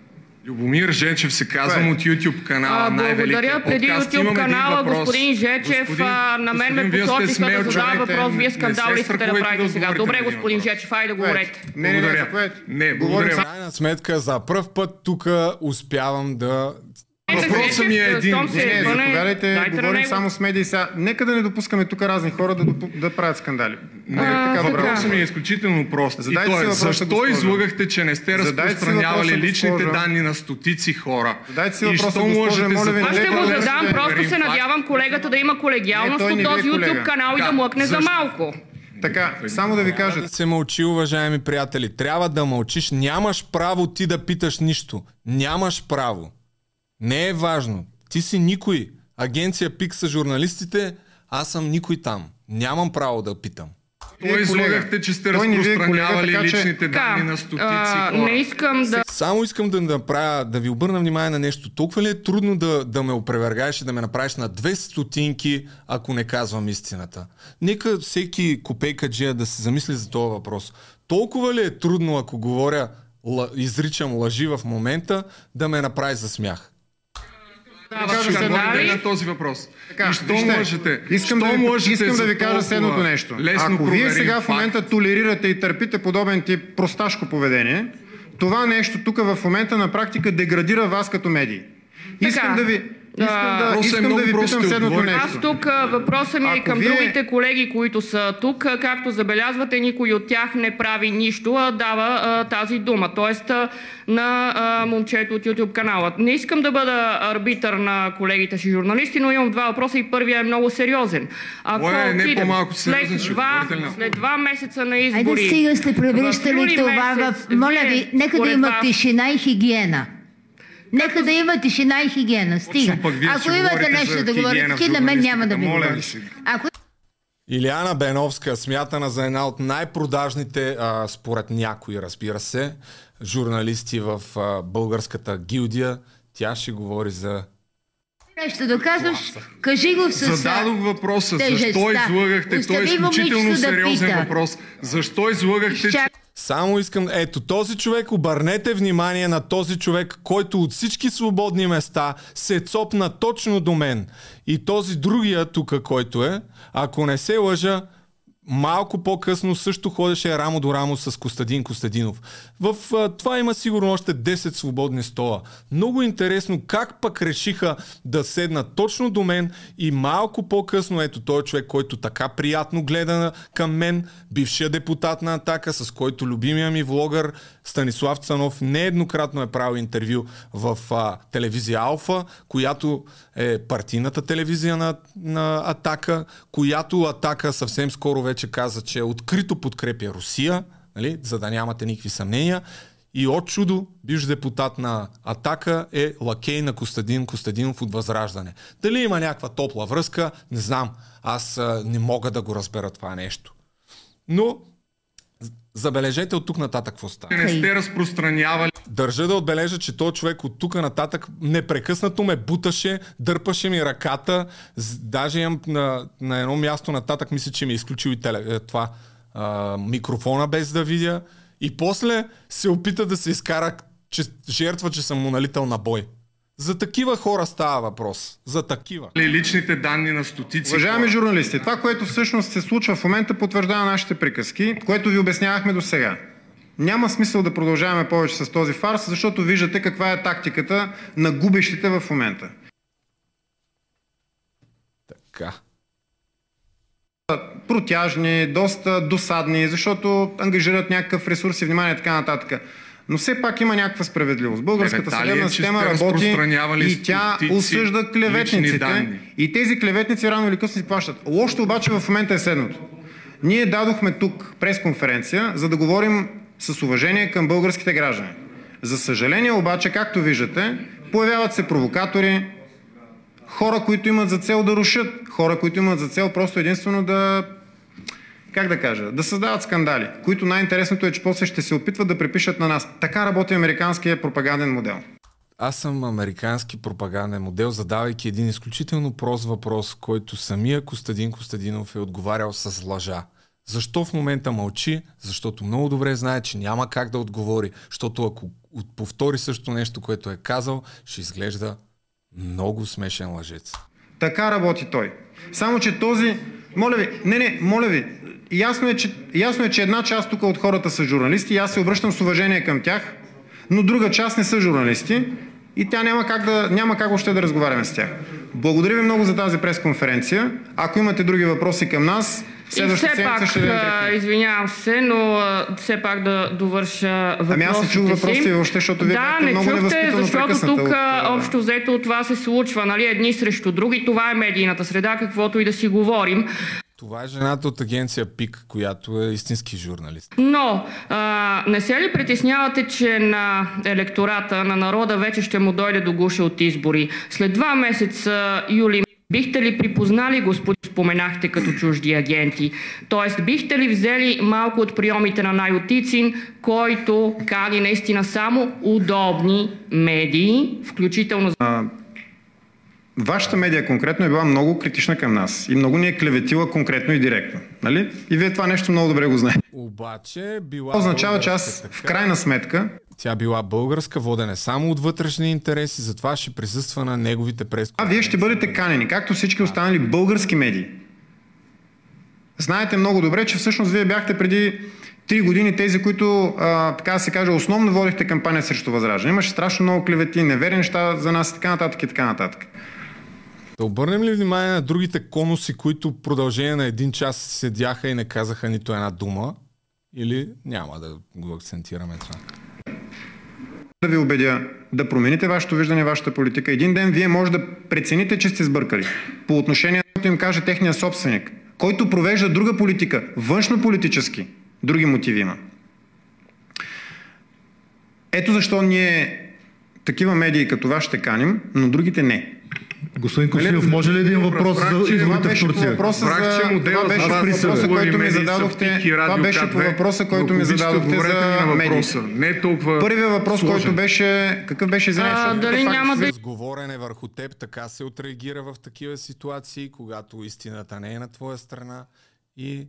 S11: Любомир Жечев се казвам от YouTube канала най-великия
S12: благодаря. Преди. YouTube канала, господин Жечев,
S11: Господин-
S12: на мен ме посочиха да задава въпрос. Вие
S11: не
S12: скандал ли искате да правите сега? Добре, господин. Жечев, айде да говорете.
S3: Не, не, не,
S11: Благодаря.
S7: В крайна сметка, за първ път тук успявам да...
S11: Въпросът ми е един.
S12: Щом се
S3: Не,
S12: върне,
S3: заповядайте,
S12: дайте на
S3: говорим само с медии. Сега, нека да не допускаме тук разни хора да, допу... да правят скандали. Не,
S12: А,
S3: така, добре.
S11: Въпросът ми е изключително прост.
S3: Задайте
S11: и то
S3: си
S11: е,
S3: въпроса,
S11: защо излъгахте, че не сте разпространявали
S3: въпроса,
S11: личните данни на стотици хора?
S3: Задайте си
S11: и
S3: въпроса,
S11: можете
S3: моля ви,
S12: Аз ще го задам, просто се надявам колегата да има колегиалност от
S3: е
S12: този. YouTube канал и да млъкне за малко.
S3: Така, само да ви кажа.
S7: Да се мълчи, уважаеми приятели. Трябва да мълчиш. Нямаш право ти да питаш нищо. Нямаш право. Не е важно. Ти си никой. Агенция ПИК са журналистите, аз съм никой там. Нямам право да питам.
S11: Той излъгахте, че сте
S3: Той е колега,
S11: разпространявали
S3: така че-
S11: личните данни
S12: Така,
S11: на стотици
S12: а,
S11: хора.
S12: не искам да
S7: Само искам да направя, да ви обърна внимание на нещо. Толкова ли е трудно да, да ме опровергаеш и да ме направиш на две стотинки, ако не казвам истината? Нека всеки копейкаджия да се замисли за този въпрос. Толкова ли е трудно, ако говоря, изричам лъжи в момента, да ме направи за смях?
S12: Да, в
S11: на този въпрос.
S3: Така,
S11: и що
S3: вижте,
S11: можете?
S3: Искам, да
S11: що
S3: ви,
S11: можете
S3: искам да ви кажа следното нещо.
S11: Лесно
S3: Ако вие сега в
S11: факт,
S3: момента толерирате и търпите подобен тип просташко поведение, това нещо тук в момента на практика деградира вас като медии. Искам да ви, искам да,
S11: Въпросът е
S3: искам да ви питам следното нещо.
S12: Аз тук въпросът ми е
S3: Ако
S12: към
S3: вие-
S12: другите колеги, които са тук. Както забелязвате, никой от тях не прави нищо, а дава а, тази дума. Тоест а, на а, момчето от YouTube канала. Не искам да бъда арбитър на колегите си журналисти, но имам два въпроса и първият е много сериозен. Ако
S11: Моя е не
S12: отидем
S11: по-малко сериозен,
S12: след два, след два месеца на
S8: Айде
S12: избори...
S8: стига сте превръщали това
S12: месец,
S8: в... Моля ви, нека да има тишина и хигиена. Нека да има тишина и хигиена. Стига. Ако имате нещо да говорите, на мен няма да ми говориш. Ако
S7: Илиана Беновска, смятана за една от най-продажните, а, според някои, разбира се, журналисти в а, българската гилдия, тя ще говори за
S8: нещо да казваш, кажи го с...
S11: Зададох въпроса, защо излъгахте? Той е изключително
S8: да
S11: сериозен
S8: пита.
S11: въпрос. Защо излъгахте, че
S8: Изчакай.
S7: Само искам, ето този човек, обърнете внимание на този човек, който от всички свободни места се цопна точно до мен. И този другия тук, който е, ако не се лъжа, малко по-късно също ходеше рамо до рамо с Костадин Костадинов. В а, това има сигурно още 10 свободни стола. Много интересно как пък решиха да седнат точно до мен и малко по-късно, ето той човек, който така приятно гледа към мен, бившия депутат на Атака, с който любимия ми влогър Станислав Цанов нееднократно е правил интервю в а, телевизия Алфа, която е партийната телевизия на, на Атака, която Атака съвсем скоро вече каза, че открито подкрепя Русия, нали, за да нямате никакви съмнения. И от чудо, бивш депутат на Атака е лакей на Костадин Костадинов от Възраждане. Дали има някаква топла връзка, не знам. Аз а, не мога да го разбера това нещо. Но забележете от тук нататък какво става.
S11: Не сте разпространявали
S7: Държа да отбележа, че този човек от тук нататък непрекъснато ме буташе, дърпаше ми ръката. Даже имам на, на едно място нататък, мисля, че ми е изключил и теле, е, това а, микрофона без да видя. И после се опита да се изкара, че жертва, че съм му налитал на бой. За такива хора става въпрос. За такива.
S11: личните данни на стотици
S3: Уважаеми
S11: хора.
S3: журналисти, това, което всъщност се случва в момента, потвърждава нашите приказки, което ви обяснявахме до сега. Няма смисъл да продължаваме повече с този фарс, защото виждате каква е тактиката на губещите в момента.
S7: Така.
S3: Протяжни, доста досадни, защото ангажират някакъв ресурс и внимание и така нататък. Но все пак има някаква справедливост. Българската
S11: Еветали е,
S3: съдебна система
S11: сте
S3: работи и тя
S11: стотици
S3: осъжда клеветниците. И тези клеветници рано или късно си плащат. Лошото обаче в момента е следното. Ние дадохме тук пресконференция, за да говорим с уважение към българските граждани. За съжаление обаче, както виждате, появяват се провокатори, хора, които имат за цел да рушат, хора, които имат за цел просто единствено да как да кажа, да създават скандали, които най-интересното е, че после ще се опитват да припишат на нас. Така работи американския пропаганден модел.
S7: Аз съм американски пропаганден модел, задавайки един изключително прост въпрос, който самия Костадин Костадинов е отговарял с лъжа. Защо в момента мълчи? Защото много добре знае, че няма как да отговори. Защото ако повтори също нещо, което е казал, ще изглежда много смешен лъжец.
S3: Така работи той. Само, че този... Моля ви, не, не, моля ви, ясно е, че, ясно е, че една част тук от хората са журналисти и аз се обръщам с уважение към тях, но друга част не са журналисти и тя няма как, да, няма как още да разговаряме с тях. Благодаря ви много за тази пресконференция. Ако имате други въпроси към нас, следващата седмица
S12: пак,
S3: ще дадем
S12: извинявам се, но все пак да довърша въпросите
S3: Ами аз не чух въпросите
S12: си.
S3: въобще, защото вие
S12: Да,
S3: бяхте
S12: не
S3: много
S12: чухте, защото тук
S3: от,
S12: общо взето това се случва, нали, едни срещу други. Това е медийната среда, каквото и да си говорим.
S7: Това е жената от агенция ПИК, която е истински журналист.
S12: Но а, не се ли притеснявате, че на електората, на народа вече ще му дойде до гуша от избори? След два месеца, юли, бихте ли припознали, господин, споменахте като чужди агенти? Тоест, бихте ли взели малко от приемите на Найотицин, който кани наистина само удобни медии, включително
S3: А, Вашата медия конкретно е била много критична към нас и много ни е клеветила конкретно и директно. Нали? И вие това нещо много добре го знаете.
S7: Обаче била
S3: означава, че аз в крайна сметка
S7: Тя била българска, водене само от вътрешни интереси, затова ще присъства на неговите прес.
S3: А вие ще бъдете канени, както всички останали български медии. Знаете много добре, че всъщност вие бяхте преди три години тези, които, а, така да се каже, основно водихте кампания срещу възраждане. Имаше страшно много клевети, неверни неща за нас и така нататък и така нататък.
S7: Да обърнем ли внимание на другите конуси, които продължение на един час седяха и не казаха нито една дума? Или няма да го акцентираме това?
S3: Да ви убедя да промените вашето виждане, вашата политика. Един ден вие може да прецените, че сте сбъркали. По отношение на им каже техния собственик, който провежда друга политика, външно-политически, други мотиви има. Ето защо ние такива медии като вас ще каним, но другите не.
S2: Господин Костадинов, може ли един въпрос за изборите в Турция?
S3: въпроса за...
S11: моделът
S3: Това беше
S11: за
S3: въпроса,
S11: са
S3: който ми зададохте. Това беше по
S11: К2.
S3: въпроса, който ми зададохте за
S11: на
S3: медиите.
S11: въпроса. Не толкова
S3: Първият въпрос,
S11: сложен.
S3: който беше... Какъв беше, извинявай,
S12: А,
S3: защото
S12: дали няма да
S7: С говорене върху теб, така се отреагира в такива ситуации, когато истината не е на твоя страна и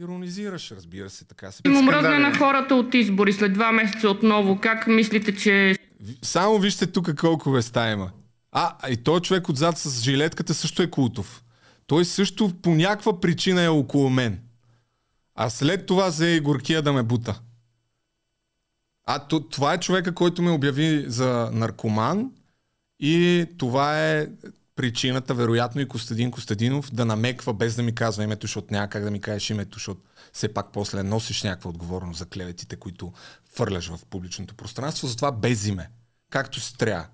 S7: иронизираш, разбира се, така се.
S12: им
S3: скандали.
S12: на хората от избори след два месеца отново. Как мислите, че
S7: Ви- Само вижте тук колко веста има. А, и той човек отзад с жилетката също е култов. Той също по някаква причина е около мен. А след това взе и горкия да ме бута. А то, това е човека, който ме обяви за наркоман и това е причината, вероятно и Костадин Костадинов да намеква без да ми казва името, защото няма как да ми кажеш името, защото все пак после носиш някаква отговорност за клеветите, които фърляш в публичното пространство, затова без име. Както си трябва.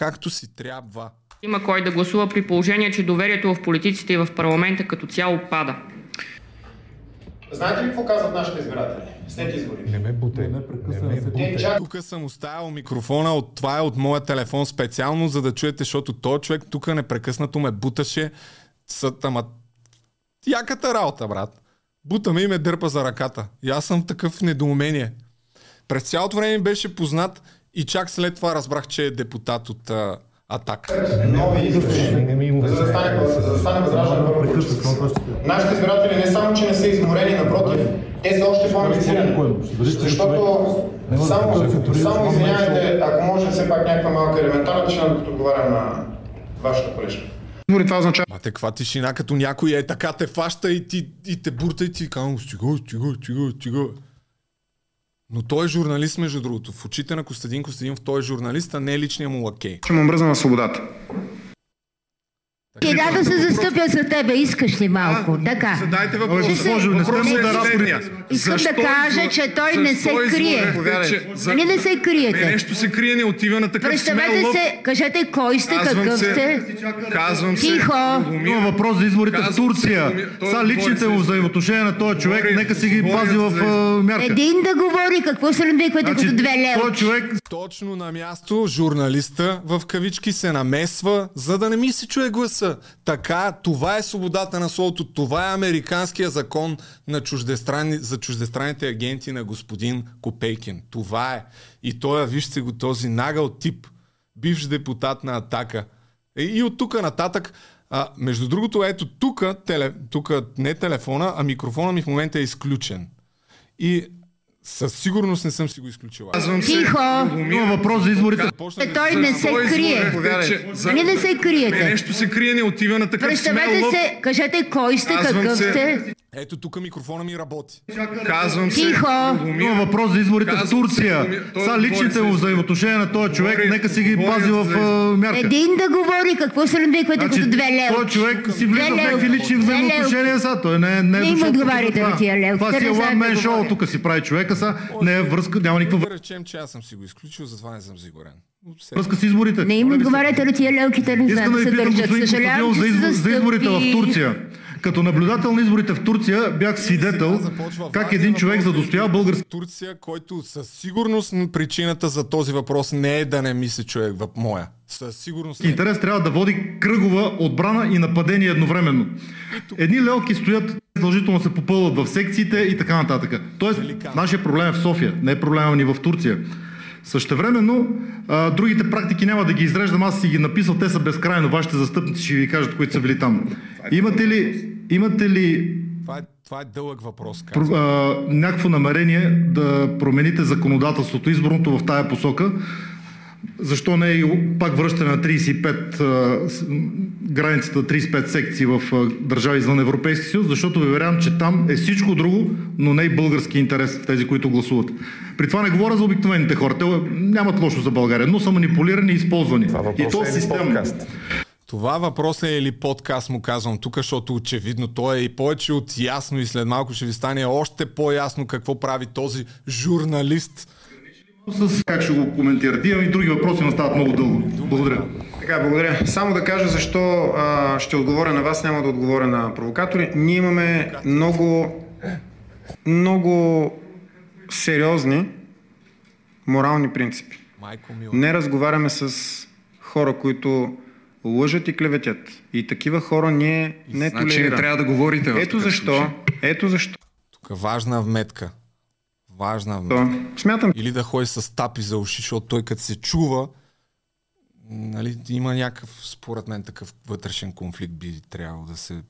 S7: Както си трябва.
S12: Има кой да гласува при положение, че доверието в политиците и в парламента като цяло пада.
S3: Знаете ли какво казват нашите избиратели след изборите?
S7: Не ме бутай. Не ме прекъсвай. Тук съм оставил микрофона, от, това е от моя телефон специално, за да чуете, защото този човек тук непрекъснато ме буташе. Съд, ама... Яката работа, брат. Бута ме и ме дърпа за ръката. И аз съм в такъв недоумение. През цялото време беше познат и чак след това разбрах, че е депутат от а, Атака.
S3: Нови избори. За да стане, за да стане възраждане първо Нашите избиратели не само, че не са изморени, напротив, те са още по-амбицирани. Защото само, само извинявайте, ако може все пак някаква малка елементарна тишина, докато отговарям на вашата колежка.
S7: Избори това означава. Мате, каква тишина, като някой е така те фаща и, ти, и те бурта и ти казвам, стига, стига, стига, стига. Но той е журналист, между другото. В очите на Костадин Костадинов той е журналист, а не е личния му лакей.
S2: Ще му мръзна на свободата.
S8: Сега да се застъпя за тебе, искаш ли малко? така.
S7: Задайте
S2: въпрос. Госпожо, не сме модератори.
S8: Искам да кажа, че той не се крие. Нали не се криете?
S7: Не, нещо се крие, не отива на такъв
S8: Представете се, кажете кой сте, какъв сте.
S7: Казвам се.
S8: Тихо.
S2: Има въпрос за изборите в Турция. Са личните му взаимоотношения на този човек, нека си ги пази в мярка.
S8: Един да говори, какво се надвиквате като две лева?
S2: Човек
S7: Точно на място журналиста в кавички се намесва, за да не ми се чуе гласа. Така, това е свободата на словото, това е американския закон на чуждестранни, за чуждестранните агенти на господин Копейкин. Това е. И той, вижте го, този нагъл тип, бивш депутат на Атака. И, и от тук нататък, а, между другото, ето тук, теле, тук не телефона, а микрофона ми в момента е изключен. И със сигурност не съм си го изключил.
S8: Тихо!
S2: има въпрос за изборите.
S8: Е, той не се крие. Не се криете?
S7: Нещо се крие, не отива на такъв
S8: Представете се, кажете кой сте, какъв сте.
S7: Ето тук микрофона ми работи.
S2: Казвам се.
S8: Тихо!
S2: Има въпрос за изборите в Турция. Са личните му взаимоотношения на този човек, нека си ги пази в мярка.
S8: Един да говори, какво се надвиквате като две лева?
S2: Той човек си влиза в някакви лични взаимоотношения са. Той не, не,
S8: Не им отговаряйте на тия лелки.
S2: Това си е one man show, тук си прави човека са. Не е връзка, няма никаква
S7: Да речем, че аз съм си го изключил, затова не съм сигурен.
S2: връзка с изборите.
S8: Не им отговаряте на тия лелките, не
S2: ви
S8: се
S2: питам,
S8: държат.
S2: господин
S8: Съжалявам,
S2: Костадинов,
S8: че
S2: за, изборите в. Турция. Като наблюдател на изборите в Турция бях свидетел как един човек задостоява български
S7: Турция, който със сигурност причината за този въпрос не е да не ми се чуе в моя. Със сигурност не.
S2: интерес трябва да води кръгова отбрана и нападение едновременно. Едни лелки стоят, задължително се попълват в секциите и така нататък. Тоест, нашия проблем е в София, не е проблема ни в Турция. Същевременно, а, другите практики няма да ги изреждам, аз си ги написал, те са безкрайно, вашите застъпници ще ви кажат, които са били там. Имате ли, имате ли
S7: Това е, това е дълъг въпрос.
S2: про- а, някакво намерение да промените законодателството, изборното в тая посока. Защо не и пак връщане на 35 а, с- м, границата 35 секции в държави извън Европейски съюз, защото ви уверявам, че там е всичко друго, но не и български интерес в тези, които гласуват. При това не говоря за обикновените хора. Те нямат лошо за България, но са манипулирани и използвани. и то системно.
S7: Това въпрос е или подкаст му казвам тук, защото очевидно то е и повече от ясно и след малко ще ви стане още по-ясно какво прави този журналист.
S2: С как ще го коментирате? Имам и други въпроси, но стават много дълго. Благодаря.
S3: Така, благодаря. Само да кажа защо а, ще отговоря на вас, няма да отговоря на провокатори. Ние имаме много, много сериозни морални принципи. Не разговаряме с хора, които лъжат и клеветят. И такива хора ние не
S13: Значи не трябва да говорите
S3: Ето защо, ето защо.
S7: Тук важна вметка. Важна вметка.
S3: Смятам,
S7: Или да ходи с тапи за уши, защото той като се чува, нали, има някакъв, според мен, такъв вътрешен конфликт би трябвало да се...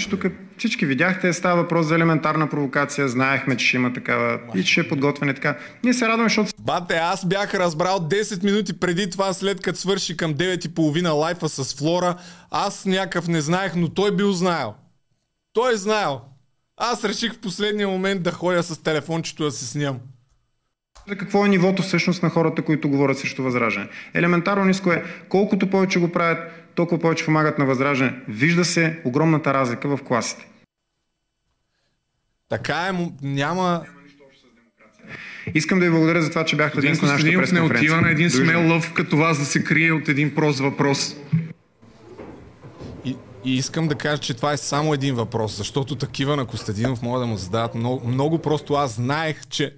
S3: че тук всички видяхте, става въпрос за елементарна провокация, знаехме, че ще има такава и че е подготвяне така. Ние се радваме, защото
S7: Бате, аз бях разбрал 10 минути преди това, след като свърши към 9.30 лайфа с Флора. Аз някакъв не знаех, но той бил знаел. Той е знаел. Аз реших в последния момент да ходя с телефончето да се снимам.
S3: За какво е нивото всъщност на хората, които говорят срещу възраждане? Елементарно ниско е, колкото повече го правят, толкова повече помагат на възраждане. Вижда се огромната разлика в класите.
S7: Така е, му- няма...
S3: Искам да ви благодаря за това, че бяхте днес на нашата
S11: Костадинов не
S3: пресконференция.
S11: отива на един смел лъв като вас да се крие от един прост въпрос.
S7: И, искам да кажа, че това е само един въпрос, защото такива на Костадинов могат да му задават много, много просто. Аз знаех, че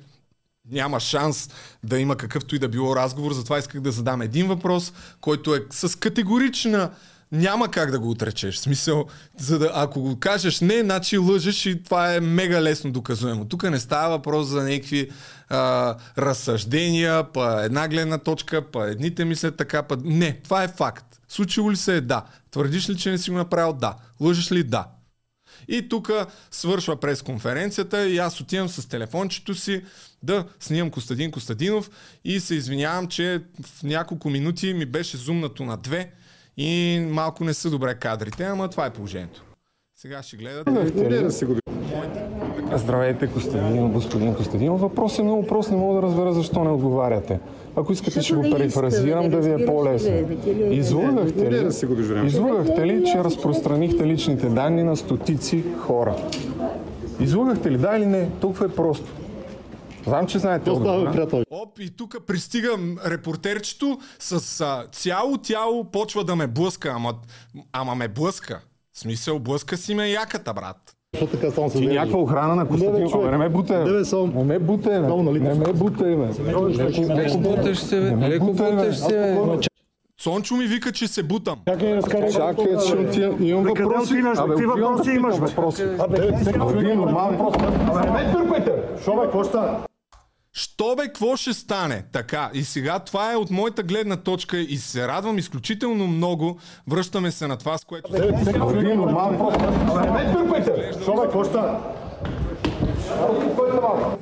S7: няма шанс да има какъвто и да било разговор, затова исках да задам един въпрос, който е с категорична няма как да го отречеш. В смисъл, за да, ако го кажеш не, значи лъжеш и това е мега лесно доказуемо. Тук не става въпрос за някакви а, разсъждения, па една гледна точка, па едните мислят така, па... Не, това е факт. Случило ли се е да. Твърдиш ли, че не си го направил? Да. Лъжеш ли? Да. И тук свършва пресконференцията и аз отивам с телефончето си да снимам Костадин Костадинов и се извинявам, че в няколко минути ми беше зумнато на две и малко не са добре кадрите, ама това е положението. Сега ще гледате.
S1: Здравейте, Костадин, господин Костадинов. Въпрос е много прост, не мога да разбера защо не отговаряте. Ако искате, ще го перифразирам да ви е по-лесно. Излагахте ли, излагахте ли, че разпространихте личните данни на стотици хора? Излагахте ли, да или не? Толкова е просто. Знам, че знаете отговора.
S7: Оп, и тук пристига репортерчето с а, цяло тяло, почва да ме блъска, ама, ама ме блъска. В смисъл, блъска си ме яката, брат.
S1: Ти някаква охрана на Костадинов. Абе, не ме бутай, бе. Не ме бутай, бе. Не ме бутай, бе. Леко буташ се, бе. Леко буташ се, бе.
S7: Цончо ми вика, че се бутам.
S1: Чакай, че отивам. Имам въпроси. Абе,
S2: Какви
S1: отивам
S2: въпроси имаш, бе?
S1: въпроси.
S2: Абе,
S1: Абе, вие нормално просто.
S2: Абе, не ме търпайте! Шо бе, какво стана?
S7: Що бе, какво ще стане? Така, и сега това е от моята гледна точка и се радвам изключително много. Връщаме се на това, с което...
S1: Вие нормално просто.
S2: Не ме търпайте! Шо бе, какво стана?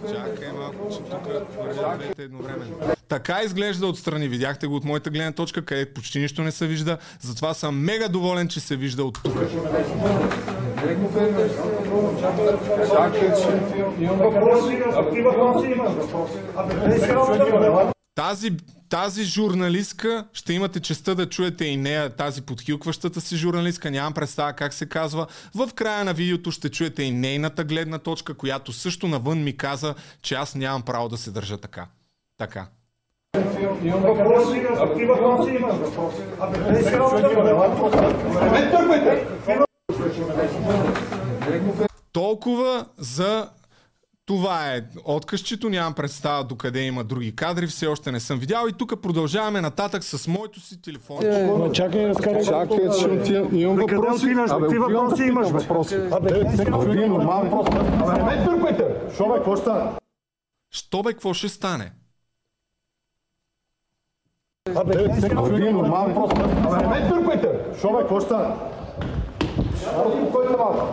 S7: Чакай малко, че тук вървят двете едновременно. Така изглежда отстрани. Видяхте го от моята гледна точка, където почти нищо не се вижда. Затова съм мега доволен, че се вижда от тук. Тази, тази журналистка, ще имате честа да чуете и нея, тази подхилкващата си журналистка, нямам представа как се казва. В края на видеото ще чуете и нейната гледна точка, която също навън ми каза, че аз нямам право да се държа така. Така.
S1: Имам въпроси.
S2: Какви въпроси имаш? Абе, не си работа, ме търпайте!
S7: Толкова за това е откъсчето, нямам представа докъде има други кадри, все още не съм видял и тук продължаваме нататък с моето си телефон.
S1: Чакай, разкарай. Чакай, че отивам. Имам въпроси. Абе, да
S2: въпроси имаш, бе?
S1: въпроси.
S2: Абе,
S1: Абе, вие нормално просто.
S2: Абе, не ме търпайте! Шо бе, какво стана?
S7: Що бе, какво ще стане?
S2: Абе,
S1: вие нормално просто.
S2: Абе, не ме търпайте! Шо бе, какво стана? Успокойте малко.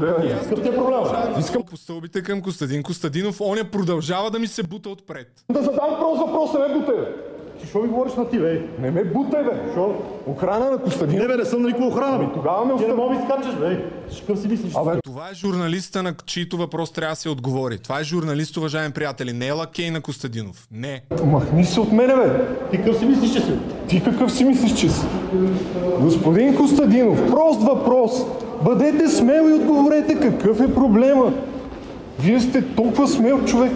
S2: Какъв ти е проблема?
S7: Искам по стълбите към Костадин Костадинов, оня продължава да ми се бута отпред.
S2: Да задам прост въпрос, не бутай. Ти що ми говориш на ти, бе?
S1: Не ме бутай, бе.
S2: Шо?
S1: Охрана на Костадин.
S2: Не, бе, не съм на никаква охрана, бе.
S1: Тогава ме
S2: Ти не
S1: остави.
S2: мога да изкачаш, бе. Какъв си мислиш?
S1: Абе,
S7: Това е журналиста, на чийто въпрос трябва да се отговори. Това е журналист, уважаеми приятели. Не е лакей на Костадинов. Не.
S1: махни се от мене, бе.
S2: Ти какъв си мислиш, че си?
S1: Ти какъв си мислиш, че си? Господин Костадинов, прост въпрос. Бъдете смел и отговорете какъв е проблема. Вие сте толкова смел човек.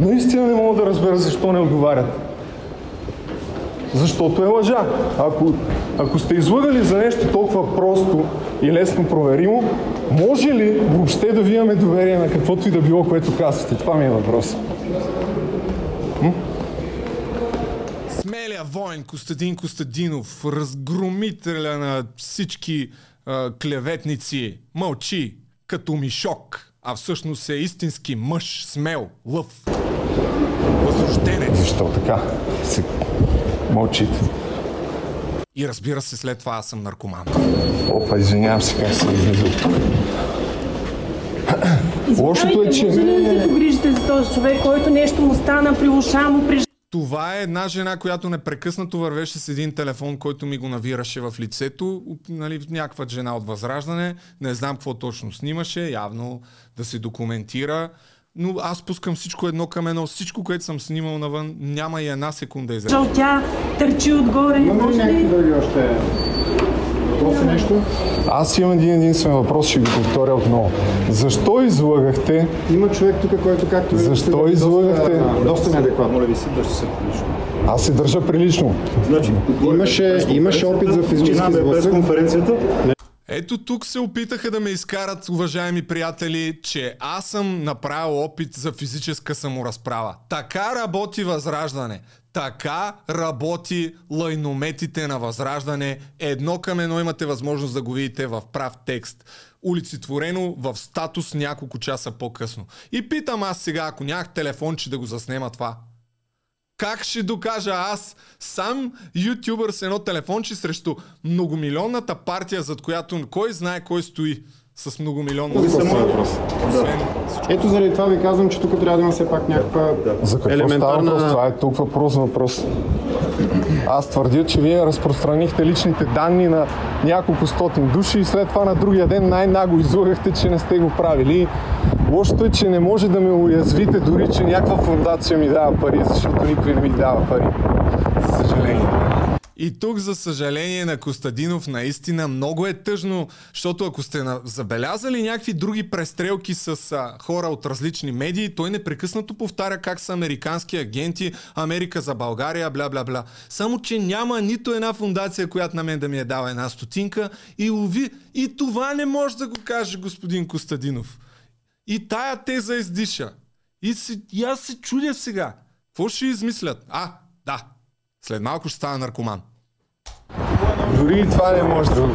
S1: Наистина не мога да разбера защо не отговаряте. Защото е лъжа. Ако, ако сте излъгали за нещо толкова просто и лесно проверимо, може ли въобще да ви имаме доверие на каквото и да било, което казвате? Това ми е въпрос.
S7: Смелия воин Костадин Костадинов, разгромителя на всички а, клеветници, мълчи като мишок, а всъщност е истински мъж, смел, лъв. Възрожденец.
S1: Защо така? Се... Мълчите.
S7: И разбира се, след това аз съм наркоман.
S1: Опа, извинявам се, как се излиза от тук. Лошото е, че...
S14: Може ли да се погрижите за този човек, който нещо му стана при уша му, при
S7: Това е една жена, която непрекъснато вървеше с един телефон, който ми го навираше в лицето. Нали, някаква жена от Възраждане. Не знам какво точно снимаше. Явно да се документира. Но аз пускам всичко едно към едно. Всичко, което съм снимал навън, няма и една секунда изред.
S14: Тя търчи отгоре.
S4: Имаме ли някакви други още въпроси нещо?
S1: Аз имам един единствен въпрос, ще го повторя отново. Защо излъгахте?
S4: Има човек тук, който както виждате,
S1: Защо
S4: е
S1: излъгахте?
S4: Доста, доста неадекватно.
S11: Моля ви се, държи се прилично.
S1: Аз се държа прилично.
S11: Значи,
S4: Имаше, имаше опит за физически
S11: Минаваме през
S4: сблъсък.
S11: конференцията.
S7: Ето тук се опитаха да ме изкарат, уважаеми приятели, че аз съм направил опит за физическа саморазправа. Така работи Възраждане. Така работи лайнометите на Възраждане. Едно към едно имате възможност да го видите в прав текст. Улицетворено в статус няколко часа по-късно. И питам аз сега, ако нямах телефонче да го заснема това, как ще докажа аз? Сам ютубър с едно телефонче срещу многомилионната партия, зад която кой знае кой стои с многомилионна
S4: Въпрос.
S7: Освен
S4: Ето заради това ви казвам, че тук трябва да има все пак някаква
S1: За какво става въпрос? Това е тук въпрос въпрос. Аз твърдя, че вие разпространихте личните данни на няколко стотин души и след това на другия ден най-наго излъгахте, че не сте го правили. Лошото е, че не може да ме уязвите дори, че някаква фундация ми дава пари, защото никой не ми дава пари.
S7: И тук, за съжаление на Костадинов, наистина много е тъжно, защото ако сте забелязали някакви други престрелки с а, хора от различни медии, той непрекъснато повтаря как са американски агенти, Америка за България, бла. Само, че няма нито една фундация, която на мен да ми е дала една стотинка и лови. И това не може да го каже господин Костадинов. И тая теза издиша. И, си, и аз се чудя сега. Какво ще измислят? А, да. След малко ще стана наркоман.
S1: Дори и това не може да...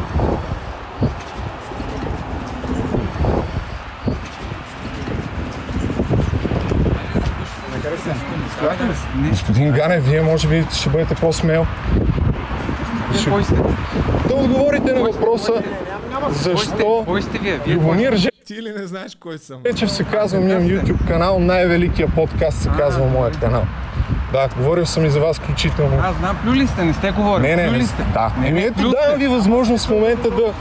S1: Господин Ганев, вие може би ще бъдете по-смел. Ще... Да отговорите на въпроса защо Любомир
S7: Ти ли не знаеш кой съм?
S1: Жечев се казвам, имам YouTube канал, най-великия подкаст се казва моят канал. Да, говорил съм и за вас включително.
S15: Аз знам, плюли сте, не сте говорили.
S1: Не, не,
S15: плюли сте.
S1: Да.
S15: Не,
S1: Еми ето, давам ви възможност в момента да...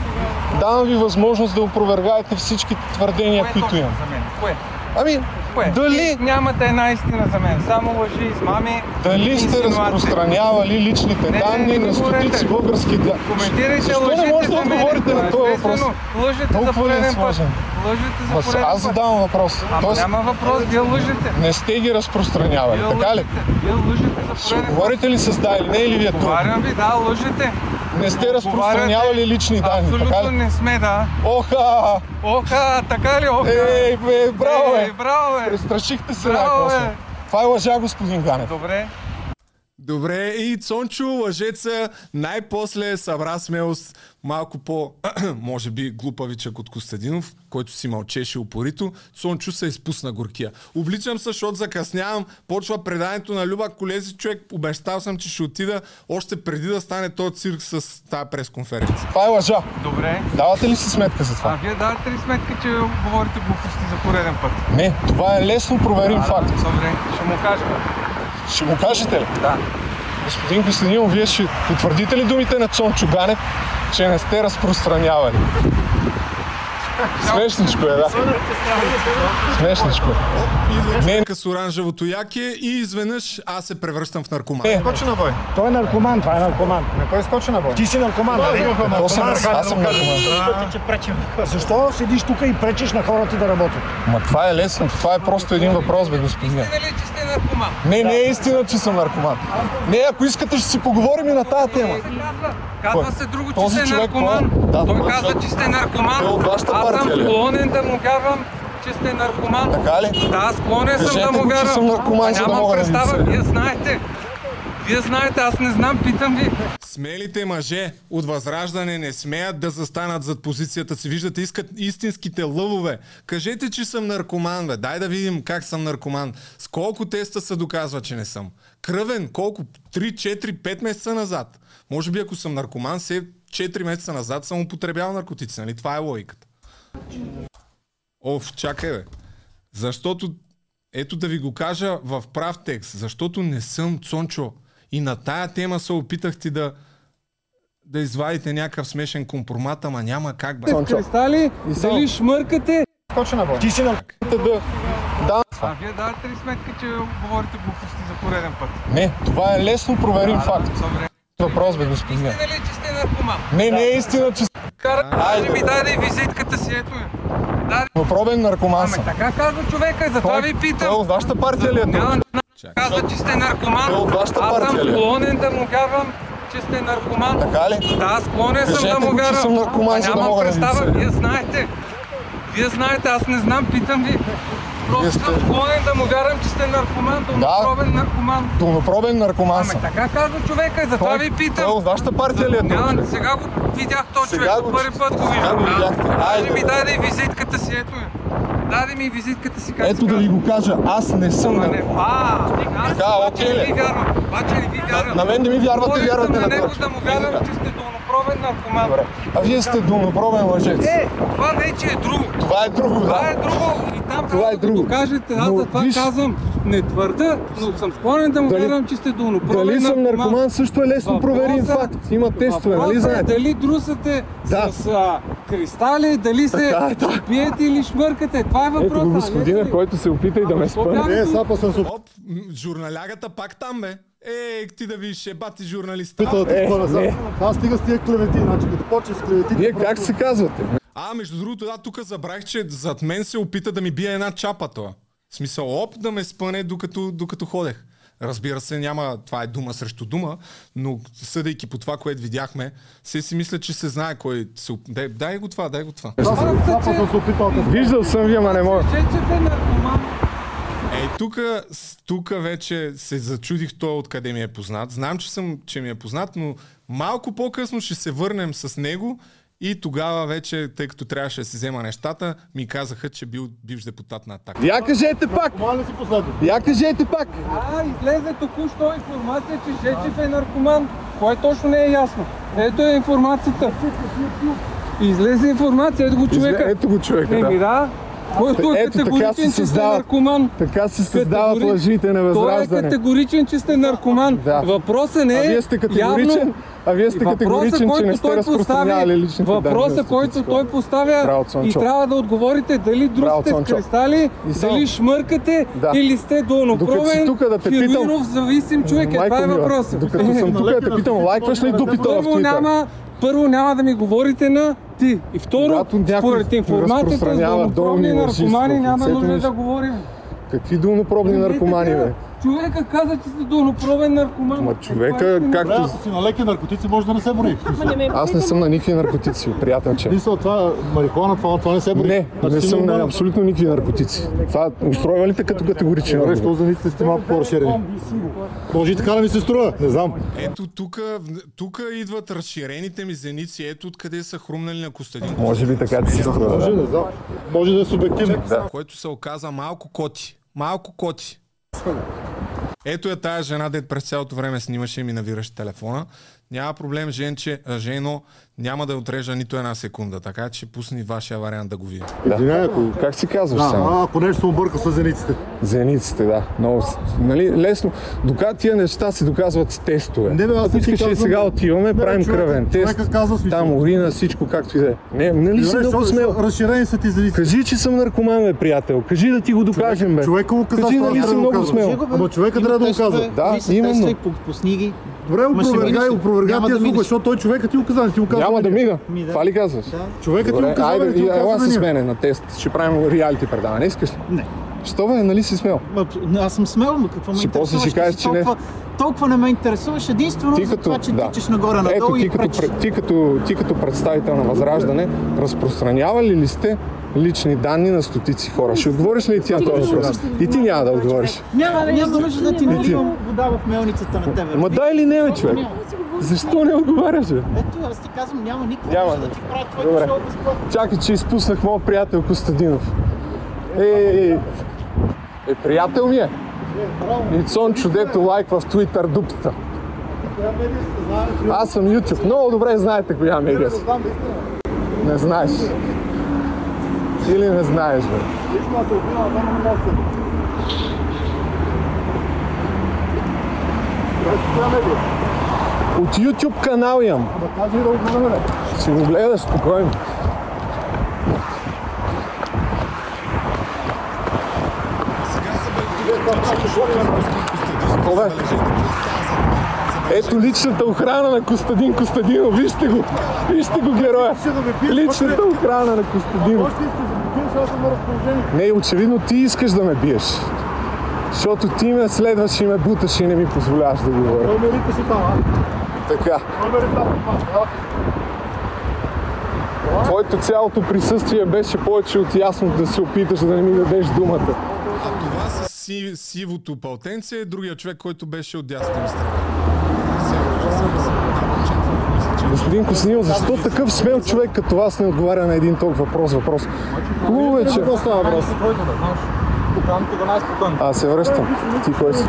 S1: Давам ви възможност да опровергаете всичките твърдения,
S15: Кое
S1: които
S15: точно
S1: имам.
S15: Кое?
S1: Ами,
S15: Кое?
S1: дали...
S15: Нямате една истина за мен. Само лъжи, измами,
S1: Дали сте разпространявали личните
S15: Не, не,
S1: данни
S15: не
S1: на
S15: говорете.
S1: стотици български да...
S15: Коментирайте
S1: Защо не
S15: лъжите
S1: може да
S15: за мен?
S1: отговорите на този въпрос?
S15: Лъжете за
S1: Толкова ли е
S15: пореден път. Лъжете за пореден
S1: аз задавам въпрос.
S15: Ама
S1: Тоест,
S15: няма въпрос, вие лъжете.
S1: не сте ги разпространявали,
S15: Вие
S1: така ли?
S15: Вие лъжете за пореден път.
S1: говорите ли с да или не или ви е трудно?
S15: Говорям ви, да, лъжете.
S1: Не сте разпространявали лични данни,
S15: Абсолютно не сме, да.
S1: Оха!
S15: Оха, така ли, оха?
S1: Ей, бе, браво,
S15: Ей,
S1: бе!
S15: браво, бе.
S1: Престрашихте се
S15: бе.
S1: Това е лъжа, господин Ганев.
S15: Добре.
S7: Добре, и Цончо, лъжеца, най-после събра смелост малко по, [clears throat] може би, глупавичък от Костадинов, който си мълчеше упорито. Цончо се изпусна горкия. Обличам се, защото закъснявам. Почва преданието на Люба Колези. Човек, обещал съм, че ще отида още преди да стане този цирк с тази пресконференция.
S1: Това е лъжа.
S15: Добре.
S1: Давате ли си сметка за
S15: А
S1: това?
S15: вие давате ли сметка, че говорите глупости за пореден път?
S1: Не, това е лесно проверим
S15: А,
S1: факт.
S15: Добре, ще му кажа.
S1: Ще го кажете ли?
S15: Да.
S1: Господин Костадинов, вие ще потвърдите ли думите на Цончо Ганев, че не сте разпространявали? Смешничко е, да. Смешничко е.
S7: Не, с оранжевото яке и изведнъж аз се превръщам в наркоман.
S1: Е,
S4: Скочи на бой.
S2: Той е наркоман, това е наркоман.
S4: На кой скочи на бой?
S2: Ти си наркоман, нали?
S1: Какво съм аз? Аз съм наркоман.
S2: Защо седиш тук и пречиш на хората да работят?
S1: Ма това е лесно. Това е просто един въпрос, бе, господин.
S15: Нали, че сте наркоман?
S1: Не, не е истина, че съм наркоман. Не, ако искате, ще си поговорим и на тази тема.
S15: Казва се друго, че сте наркоман.
S1: е? Да,
S15: Той казва, че сте наркоман.
S1: Той от вашата
S15: Аз съм
S1: партия ли е?
S15: склонен да му вярвам, че сте наркоман.
S1: Така ли?
S15: Да, склонен съм
S1: Кажете
S15: да му
S1: го, че
S15: вярвам.
S1: съм наркоман, за да
S15: нямам
S1: мога да ви
S15: представа, вие знаете. Вие знаете, аз не знам, питам ви.
S7: Смелите мъже от Възраждане не смеят да застанат зад позицията си. Виждате, искат истинските лъвове. Кажете, че съм наркоман, бе. Дай да видим как съм наркоман. С колко теста се доказва, че не съм? Кръвен, колко? 3, 4, 5 месеца назад. Може би ако съм наркоман, се 4 месеца назад съм употребял наркотици, нали? Това е логиката. Оф, чакай, бе. Защото ето да ви го кажа в прав текст, защото не съм Цончо. И на тая тема се опитахте да да извадите някакъв смешен компромат, ама няма как, бе.
S15: С кристали, дали шмъркате?
S4: Точно на.
S1: Ти си на да... Да.
S15: А вие давате ли сметка, че говорите глупости за пореден път?
S1: Не, това е лесно проверим факт.
S15: Добре.
S1: Въпрос бе, господин.
S15: Истина ли, че сте наркоман?
S1: Не, не е истина, че...
S15: Кара,
S1: Айде.
S15: ми даде визитката си, ето я. Даде.
S1: Пробен наркоман
S15: Ами
S1: съм.
S15: така казва човека, затова ви питам.
S1: Той от вашата партия ли е
S15: Няма казва, че сте наркоман.
S1: Той от вашата
S15: Аз съм
S1: партия е?
S15: склонен да му вярвам, че сте наркоман.
S1: Така ли?
S15: Да, склонен съм
S1: Кажете
S15: да му вярвам.
S1: съм наркоман, за да мога да ви
S15: представа, вие знаете. Вие знаете, аз не знам, питам ви. Просто
S1: сте-
S15: склонен да му вярвам, че сте наркоман, долнопробен наркоман.
S1: Долнопробен наркоман
S15: Ами
S1: съм.
S15: така казва човека, затова
S1: Той-
S15: ви питам.
S1: Той от вашата партия ли е тук?
S15: Няма, сега го видях този
S1: Сега
S15: човек,
S1: го-
S15: първи път го
S1: сега
S15: виждам.
S1: го
S15: Да.
S1: видяхте. Айде,
S15: ми даде визитката си, ето я. Даде ми визитката си, как
S1: Ето да ви го кажа, аз не съм наркоман.
S15: а, аз
S1: Така,
S15: обаче не ви вярвам, обаче не ви вярвам.
S1: на мен не ми вярвате, вярвате на
S15: на него
S1: този.
S15: да му вярвам, че сте долнопробен наркоман.
S1: Добре. А вие сте долнопробен лъжец.
S15: Е, това вече е друго.
S1: Това е друго,
S15: Това е
S1: да.
S15: друго там
S1: Това е
S15: да
S1: друго.
S15: го кажете. Аз
S1: Но
S15: за това
S1: виж-
S15: казвам, не твърда, но съм склонен да му
S1: Дали-
S15: вярвам, че сте долнопробен
S1: Дали съм наркоман също е лесно проверим факт. Има тестове, нали
S15: е
S1: знаете?
S15: Дали друсате
S1: Да.
S15: с а, кристали, дали се
S1: Така е, да.
S15: пиете или шмъркате. Това е
S1: Ето
S15: въпросът.
S1: го
S15: а не
S1: господина, който се опита и да ме спъне.
S4: Е,
S15: от-
S4: сапа съм се
S7: Оп, журналягата пак там, бе. Е, ти да видиш, е бати журналиста.
S4: опитал
S1: Е,
S4: да
S1: не.
S4: Аз стига с тия клевети, значи като почнеш с клевети.
S1: Вие как се казвате?
S7: А, между другото, да, тук забравих, че зад мен се опита да ми бие една чапа това. В смисъл, оп, да ме спъне докато, докато ходех. Разбира се, няма, това е дума срещу дума, но съдейки по това, което видяхме, се си мисля, че се знае кой се... Дай, дай го това, дай го това.
S1: Виждал съм ви, ама не мога.
S7: Ей, тук, тук вече се зачудих той откъде ми е познат. Знам, че, съм, че ми е познат, но малко по-късно ще се върнем с него и тогава вече, тъй като трябваше да си взема нещата, ми казаха, че бил бивш депутат на Атака.
S1: Я кажете пак! Я кажете пак!
S15: А, излезе току-що информация, че Жечев е наркоман. Кое точно не е ясно? Ето е информацията. Излезе информация, ето го човека.
S1: Ето го човека,
S15: Еми
S1: да.
S15: Който е
S1: Ето,
S15: категоричен, че сте наркоман.
S1: Така се създават
S15: Категори-
S1: лъжите на
S15: Той е
S1: възраждане.
S15: категоричен, че сте наркоман.
S1: Да.
S15: Въпросът не
S1: А
S15: е
S1: вие сте категоричен,
S15: явно...
S1: а вие сте категоричен, че
S15: който
S1: не сте
S15: той
S1: разпространявали
S15: постави-
S1: личните данни.
S15: Въпросът,
S1: на
S15: който той поставя
S1: Браво,
S15: и трябва да отговорите дали
S1: Браво,
S15: друсите с
S1: Цончо.
S15: кристали,
S1: И само-
S15: дали шмъркате
S1: Да.
S15: или сте
S1: тука да те питам-
S15: зависим човек. Е, това е въпросът.
S1: Докато съм тук, да те питам, лайкваш ли дупито в
S15: няма, първо няма да ми говорите на ти. И второ,
S1: Когато
S15: според информацията
S1: долни
S15: наркомани няма нужда да говорим.
S1: Какви долнопробни наркомани, бе?
S15: Човека каза, че сте долнопробен наркоман.
S1: Ма човека,
S4: Добре,
S1: както...
S4: ако си на леки наркотици, може да не се бори.
S1: Аз не съм на никакви наркотици, приятелче.
S4: Мисля, това марихуана, това, това не се бори.
S1: Не, не съм на абсолютно никакви наркотици. Това устройва ли те като категоричен
S4: Добре, що за ниците сте малко по-разширени? Може и така да ми се струва, не знам.
S7: Ето тук, тук идват разширените ми зеници, ето откъде са хрумнали на Костадин.
S1: Може би така ти си струва.
S4: Може,
S1: да.
S4: не знам. Може да е субективно.
S7: Който се оказа малко коти. Малко коти. Ето е тая жена, дет през цялото време снимаше и ми навираше телефона. Няма проблем, женче, жено, няма да отрежа нито една секунда, така че пусни вашия вариант да го видя.
S4: Извинявай, ако...
S1: Как си казваш
S4: А,
S1: само?
S4: а, ако нещо се обърка с зениците.
S1: Зениците, да. Много, нали, лесно. Дока тия неща се доказват с тестове.
S4: Не, бе, аз ти
S1: искаш
S4: казвам-
S1: сега отиваме,
S4: Не,
S1: правим
S4: човека-
S1: кръвен тест.
S4: казва смисъл.
S1: Там урина, всичко както и да е. Не, нали си много смел?
S4: Разширени са ти зениците.
S1: Кажи, че съм наркоман, бе, приятел. Кажи да ти го докажем, бе.
S4: Човека го каза,
S1: Кажи, нали си
S4: да го
S1: много смел.
S4: Ама човека трябва да го казва.
S1: Да, именно.
S16: Пусни ги.
S4: Добре, опровергай, опровергай
S16: Няма
S4: тия
S16: да
S4: звука,
S16: минеш.
S4: защото той човека ти го каза, ти го казва.
S1: Няма да мига.
S16: Ми, да.
S1: Това ли казваш?
S4: Човека ти
S1: Добре,
S4: го каза,
S1: айде,
S4: не ти го
S1: ела
S4: казва.
S1: с мене на тест. Ще правим реалити предаване. Искаш ли?
S16: Не.
S1: Що бе, нали си смел?
S16: Аз съм смел, но какво ме
S1: Ще после
S16: интересуваш?
S1: ще кажеш,
S16: Ти
S1: че не.
S16: толкова, толкова не ме интересуваш единствено
S1: Ти
S16: за
S1: като,
S16: това, че
S1: да.
S16: тичаш нагоре-надолу
S1: Ето, ти
S16: и
S1: като,
S16: пречиш.
S1: пре- ти, като, ти като представител на Възраждане, разпространявали ли сте лични данни на стотици хора? Ще отговориш ли ти на този въпрос? И ти няма да отговориш.
S16: Няма, няма нужда да ти
S1: ти.
S16: наливам вода в мелницата на тебе.
S1: Ма дай ли не, бе, човек? Защо не отговаряш.
S16: Ето, аз ти казвам, няма никой
S1: няма.
S16: да ти правя, твоето шоу безплатно.
S1: Чакай, че изпуснах моят приятел Костадинов. Е, е, е. Е, приятел ми е. И Цончо, дето лайква в Twitter дупата. Аз съм YouTube. Много добре знаете коя медия си. Не знаеш. Или не знаеш, бе. Личната обвина, от YouTube канал имам.
S2: Ама кажи да го гледаме.
S1: Ще го гледаш спокойно. Какво бе? Ето личната охрана на Костадин Костадинов. Вижте го. Вижте го героя. Личната охрана на Костадинов. Не, очевидно ти искаш да ме биеш. Защото ти ме следваш и ме буташ и не ми позволяваш да говоря.
S2: Номерите си там, а?
S1: Така.
S2: А?
S1: Твоето цялото присъствие беше повече от ясно да се опиташ да не ми дадеш думата.
S7: А това с си, сивото палтенце е другия човек, който беше от дясната ми страна.
S1: Господин Костадинов, защо такъв смел човек като вас не отговаря на един толкова въпрос? въпрос? Хубаво е, че...
S2: Какво става въпрос?
S1: Аз се връщам. Ти кой си?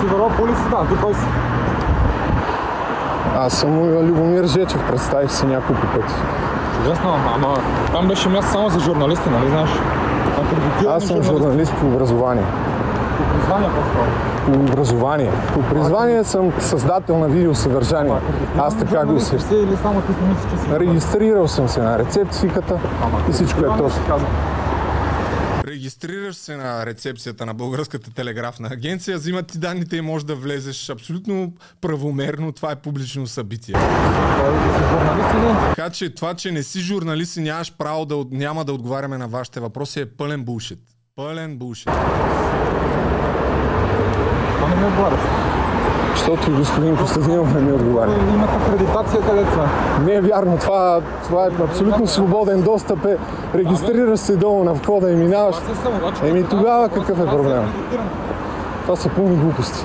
S15: Сиверо полицията, ти кой си?
S1: Аз съм Любомир Жечев, представих се няколко пъти.
S15: Чудесно, ама там беше място само за журналисти, нали знаеш?
S1: Аз съм журналист по образование.
S15: Признания по-скоро.
S1: По образование. По призвание съм създател на видеосъдържание. Аз така го се...
S15: Си или само ти си мислиш, че си...
S1: Регистрирал съм се на рецепцията и всичко е точно.
S7: Регистрираш се на рецепцията на Българската телеграфна агенция, взимат ти данните и можеш да влезеш абсолютно правомерно. Това е публично събитие. Така че това, че не си журналист и нямаш право да, няма да отговаряме на вашите въпроси е пълен булшит. Пълен булшит.
S15: Не ми отговаряш.
S1: Защото господин Костадинов не ми отговаря.
S15: Имат акредитация където са.
S1: Не е вярно, това, това е абсолютно свободен достъп. Е. Регистрираш се долу на входа и минаваш. Еми тогава какъв е проблем? Това са пълни глупости.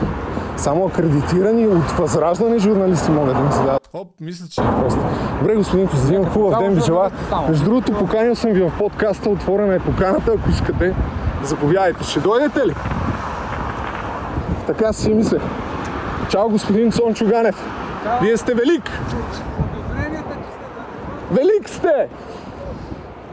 S1: Само акредитирани от възраждане журналисти могат да ми задават.
S7: Оп, мисля, че...
S1: Просто. Добре, господин Костадинов, хубав ден ви желая. Между другото, поканил съм ви в подкаста, отворена е поканата, ако искате. Заповядайте. Ще дойдете ли? Така си мисля. Чао, господин Цончо Ганев. Вие сте велик! Велик сте!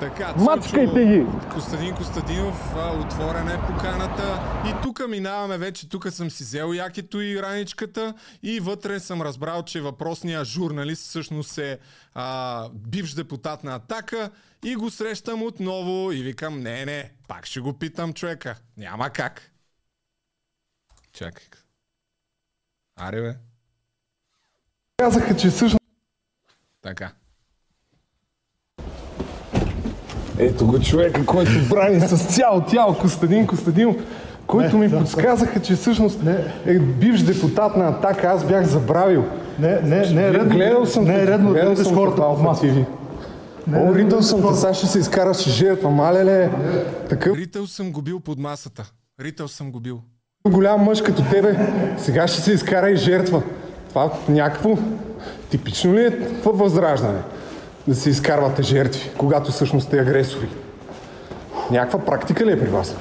S7: Така,
S1: Мачкайте ги!
S7: Костадин Костадинов, отворена е поканата. И тук минаваме вече, тук съм си взел якито и раничката и вътре съм разбрал, че въпросният журналист всъщност е а, бивш депутат на Атака и го срещам отново и викам, не, не, пак ще го питам човека. Няма как. Чакай. Аре бе.
S1: Казаха, че всъщност...
S7: Така.
S1: Ето го човека, който брани с цяло тяло Костадин Костадинов, който ми подсказаха, че всъщност е бивш депутат на Атака. Аз бях забравил.
S2: Не, не, не е редно.
S1: Гледал съм
S2: не е редно да
S1: съм
S2: хората
S1: в
S2: маска.
S1: TV. О, ритъл съм те, сега ще се изкараш жертва, мале ле. Такъв
S7: Ритъл съм го бил под масата. Ритъл съм го бил.
S1: Голям мъж като тебе, сега ще се изкара и жертва. Това някакво типично ли е в възраждане? Да се изкарвате жертви, когато всъщност сте агресори. Някаква практика ли е при вас?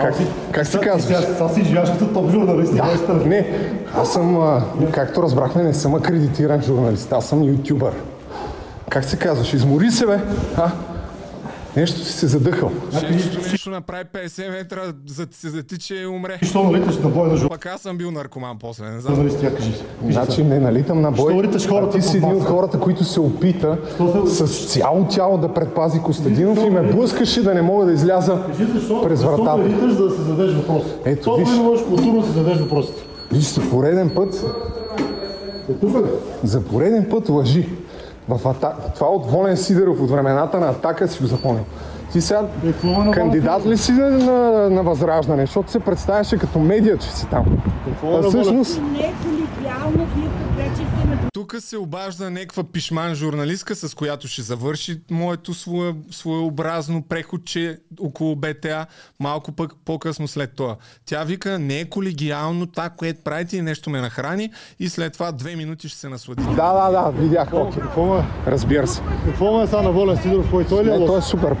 S1: Как, как се казваш?
S2: Сега си живяш като топ журналист.
S1: Да, не, аз съм, както разбрахме, не съм акредитиран журналист, аз съм ютубър. Как се казваш? Измори се, бе? А? Нещо си се задъхал.
S7: Нещо, нещо направи 50 метра, за да се затича и умре.
S2: Що налиташ на бой на журналист?
S7: Пък аз съм бил наркоман после, не знам.
S2: Журналист, я кажи.
S1: Значи не налитам на бой.
S2: Що хората
S1: ти си един от хората, които се опита с цяло тяло да предпази Костадинов и ме блъскаше да не мога да изляза през
S2: Защо
S1: вратата.
S2: ме риташ, за да се зададеш въпрос?
S1: Ето,
S2: Толкова
S1: виж.
S2: можеш културно да си зададеш въпросите.
S1: Виж, за пореден път, за пореден път лъжи. В ата... Това от Волен Сидеров от времената на Атака си го запомнил. Ти сега кандидат ли си на, на, на възраждане? Защото се представяше като медия, че си там. А всъщност,
S14: Не е колегиално, вие
S7: Тук се обажда някаква пишман журналистка, с която ще завърши моето свое, своеобразно преходче около БТА, малко пък по-късно след това. Тя вика, не е колегиално това, което правите и нещо ме нахрани и след това две минути ще се насладите.
S1: да, да, да, видях. Окей. Разбира се.
S2: Какво ме е сега на Волен Сидоров? Кой той ли е
S1: Не, той е супер.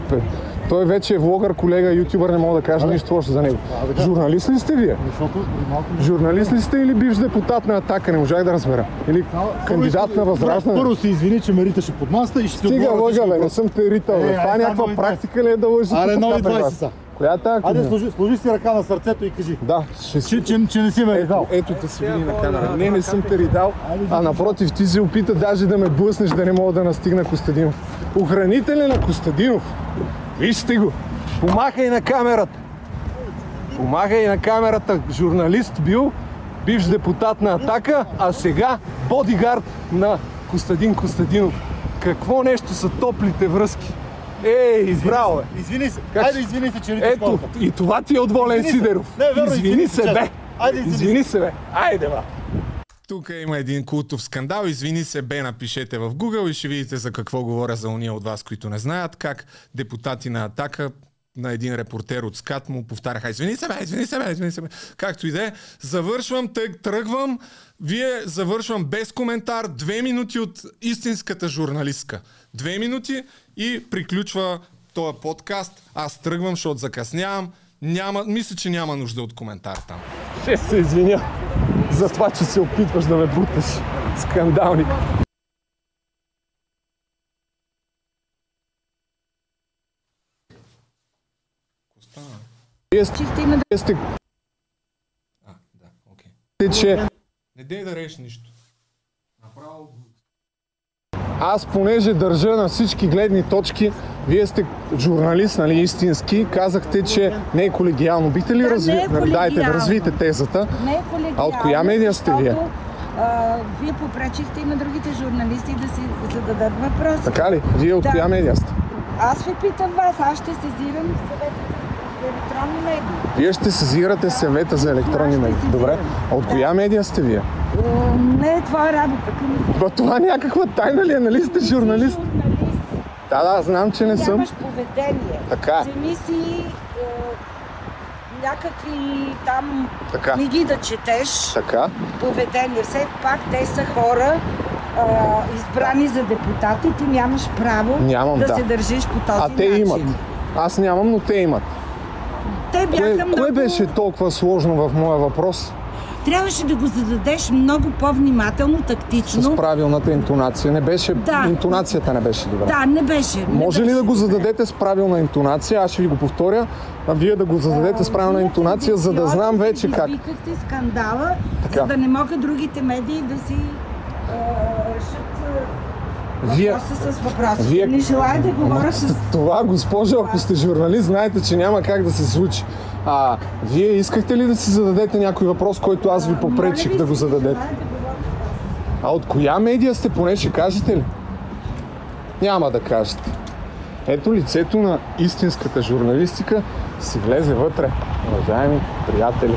S1: Той вече е влогър, колега, ютубър, не мога да кажа нищо лошо за него. Журналист ли сте вие?
S2: Защото малко...
S1: Журналист ли сте или бивш депутат на Атака? Не можах да разбера. Или кандидат на възраждане?
S2: Първо се извини, че ме риташе под маста и ще ти
S1: Стига лъга, бе, не съм те ритал.
S2: Е,
S1: Това е някаква практика ли е да лъжите?
S2: Аре, нови
S1: при
S2: 20
S1: вас?
S2: са.
S1: Коя е тази
S2: Айде, служи, служи си ръка на сърцето и кажи.
S1: Да, ще си...
S2: Че, че, че не си ме е дал.
S1: Ето те се види на камера. Не, не съм те ридал, а напротив, ти се опита даже да ме блъснеш, да не мога да настигна Костадинов. Охранителя на Костадинов. Вижте го. Помахай на камерата. Помахай на камерата. Журналист бил, бивш депутат на Атака, а сега бодигард на Костадин Костадинов. Какво нещо са топлите връзки? Ей, браво, бе.
S2: Извини се.
S1: Как
S2: Айде, извини се, че риташ
S1: Ето,
S2: хората.
S1: и това ти е от Волен. Сидеров.
S2: Не, верно,
S1: извини
S2: извини
S1: се, бе.
S2: Айде, извини
S1: Извини се, бе. Айде, ба.
S7: Тук има един култов скандал. Извини се, бе, напишете в Google и ще видите за какво говоря за уния от вас, които не знаят, как депутати на Атака на един репортер от СКАТ му повтаряха извини се, бе, извини се, бе, извини се, бе. Както и да е. Завършвам, тъг, тръгвам. Вие завършвам без коментар. Две минути от истинската журналистка. Две минути и приключва този подкаст. Аз тръгвам, защото закъснявам. Няма, мисля, че няма нужда от коментар там.
S1: Ще се извиня за това, че се опитваш да ме буташ. Скандалник. Вие сте... Вие сте... Те, че
S7: Не дей да реш нищо. Направо
S1: аз понеже държа на всички гледни точки, вие сте журналист, нали, истински, казахте, че не е колегиално. Бихте ли
S14: Да,
S1: разви...
S14: не е
S1: Дайте да развиете тезата.
S14: Не е колегиално,
S1: А от коя медия сте вие?
S14: А, вие попречихте и на другите журналисти да си зададат въпроси.
S1: Така ли? Вие от
S14: Да.
S1: коя медия сте?
S14: Аз ви питам вас, аз ще сезирам съвета за електронни медии.
S1: Вие ще сезирате съвета за електронни медии. Добре. А от коя медия сте вие?
S14: Е, Не е твоя работа. Към...
S1: Ба, това някаква тайна ли е? Нали сте журналист? Да, да, знам, че не съм.
S14: Нямаш поведение.
S1: Така е.
S14: Вземи си е, някакви там
S1: Така.
S14: книги да четеш.
S1: Така.
S14: Поведение. Все пак те са хора, а, избрани за депутати. Ти нямаш право
S1: Нямам,
S14: да,
S1: да.
S14: се държиш по този
S1: А те
S14: начин.
S1: имат. Аз нямам, но те имат.
S14: Те бяха
S1: Кое,
S14: много...
S1: кое беше толкова сложно в моя въпрос?
S14: Трябваше да го зададеш много по-внимателно, тактично.
S1: С правилната интонация. Не беше...
S14: Да.
S1: Интонацията не беше добра.
S14: Да, не беше. Не
S1: Може ли
S14: беше.
S1: да го зададете с правилна интонация? Аз ще ви го повторя. А вие да го зададете с правилна интонация, за да знам вече как.
S14: Викахте скандала,
S1: Така.
S14: за да не могат другите медии да си
S1: Вие-
S14: с въпроси.
S1: Вие-
S14: Не желая да говоря с...
S1: Това, госпожо, ако сте журналист, знаете, че няма как да се случи. А, вие искахте ли да си зададете някой въпрос, който аз ви попречих да го зададете? А от коя медия сте, поне ще кажете ли? Няма да кажете. Ето лицето на истинската журналистика си влезе вътре, уважаеми приятели.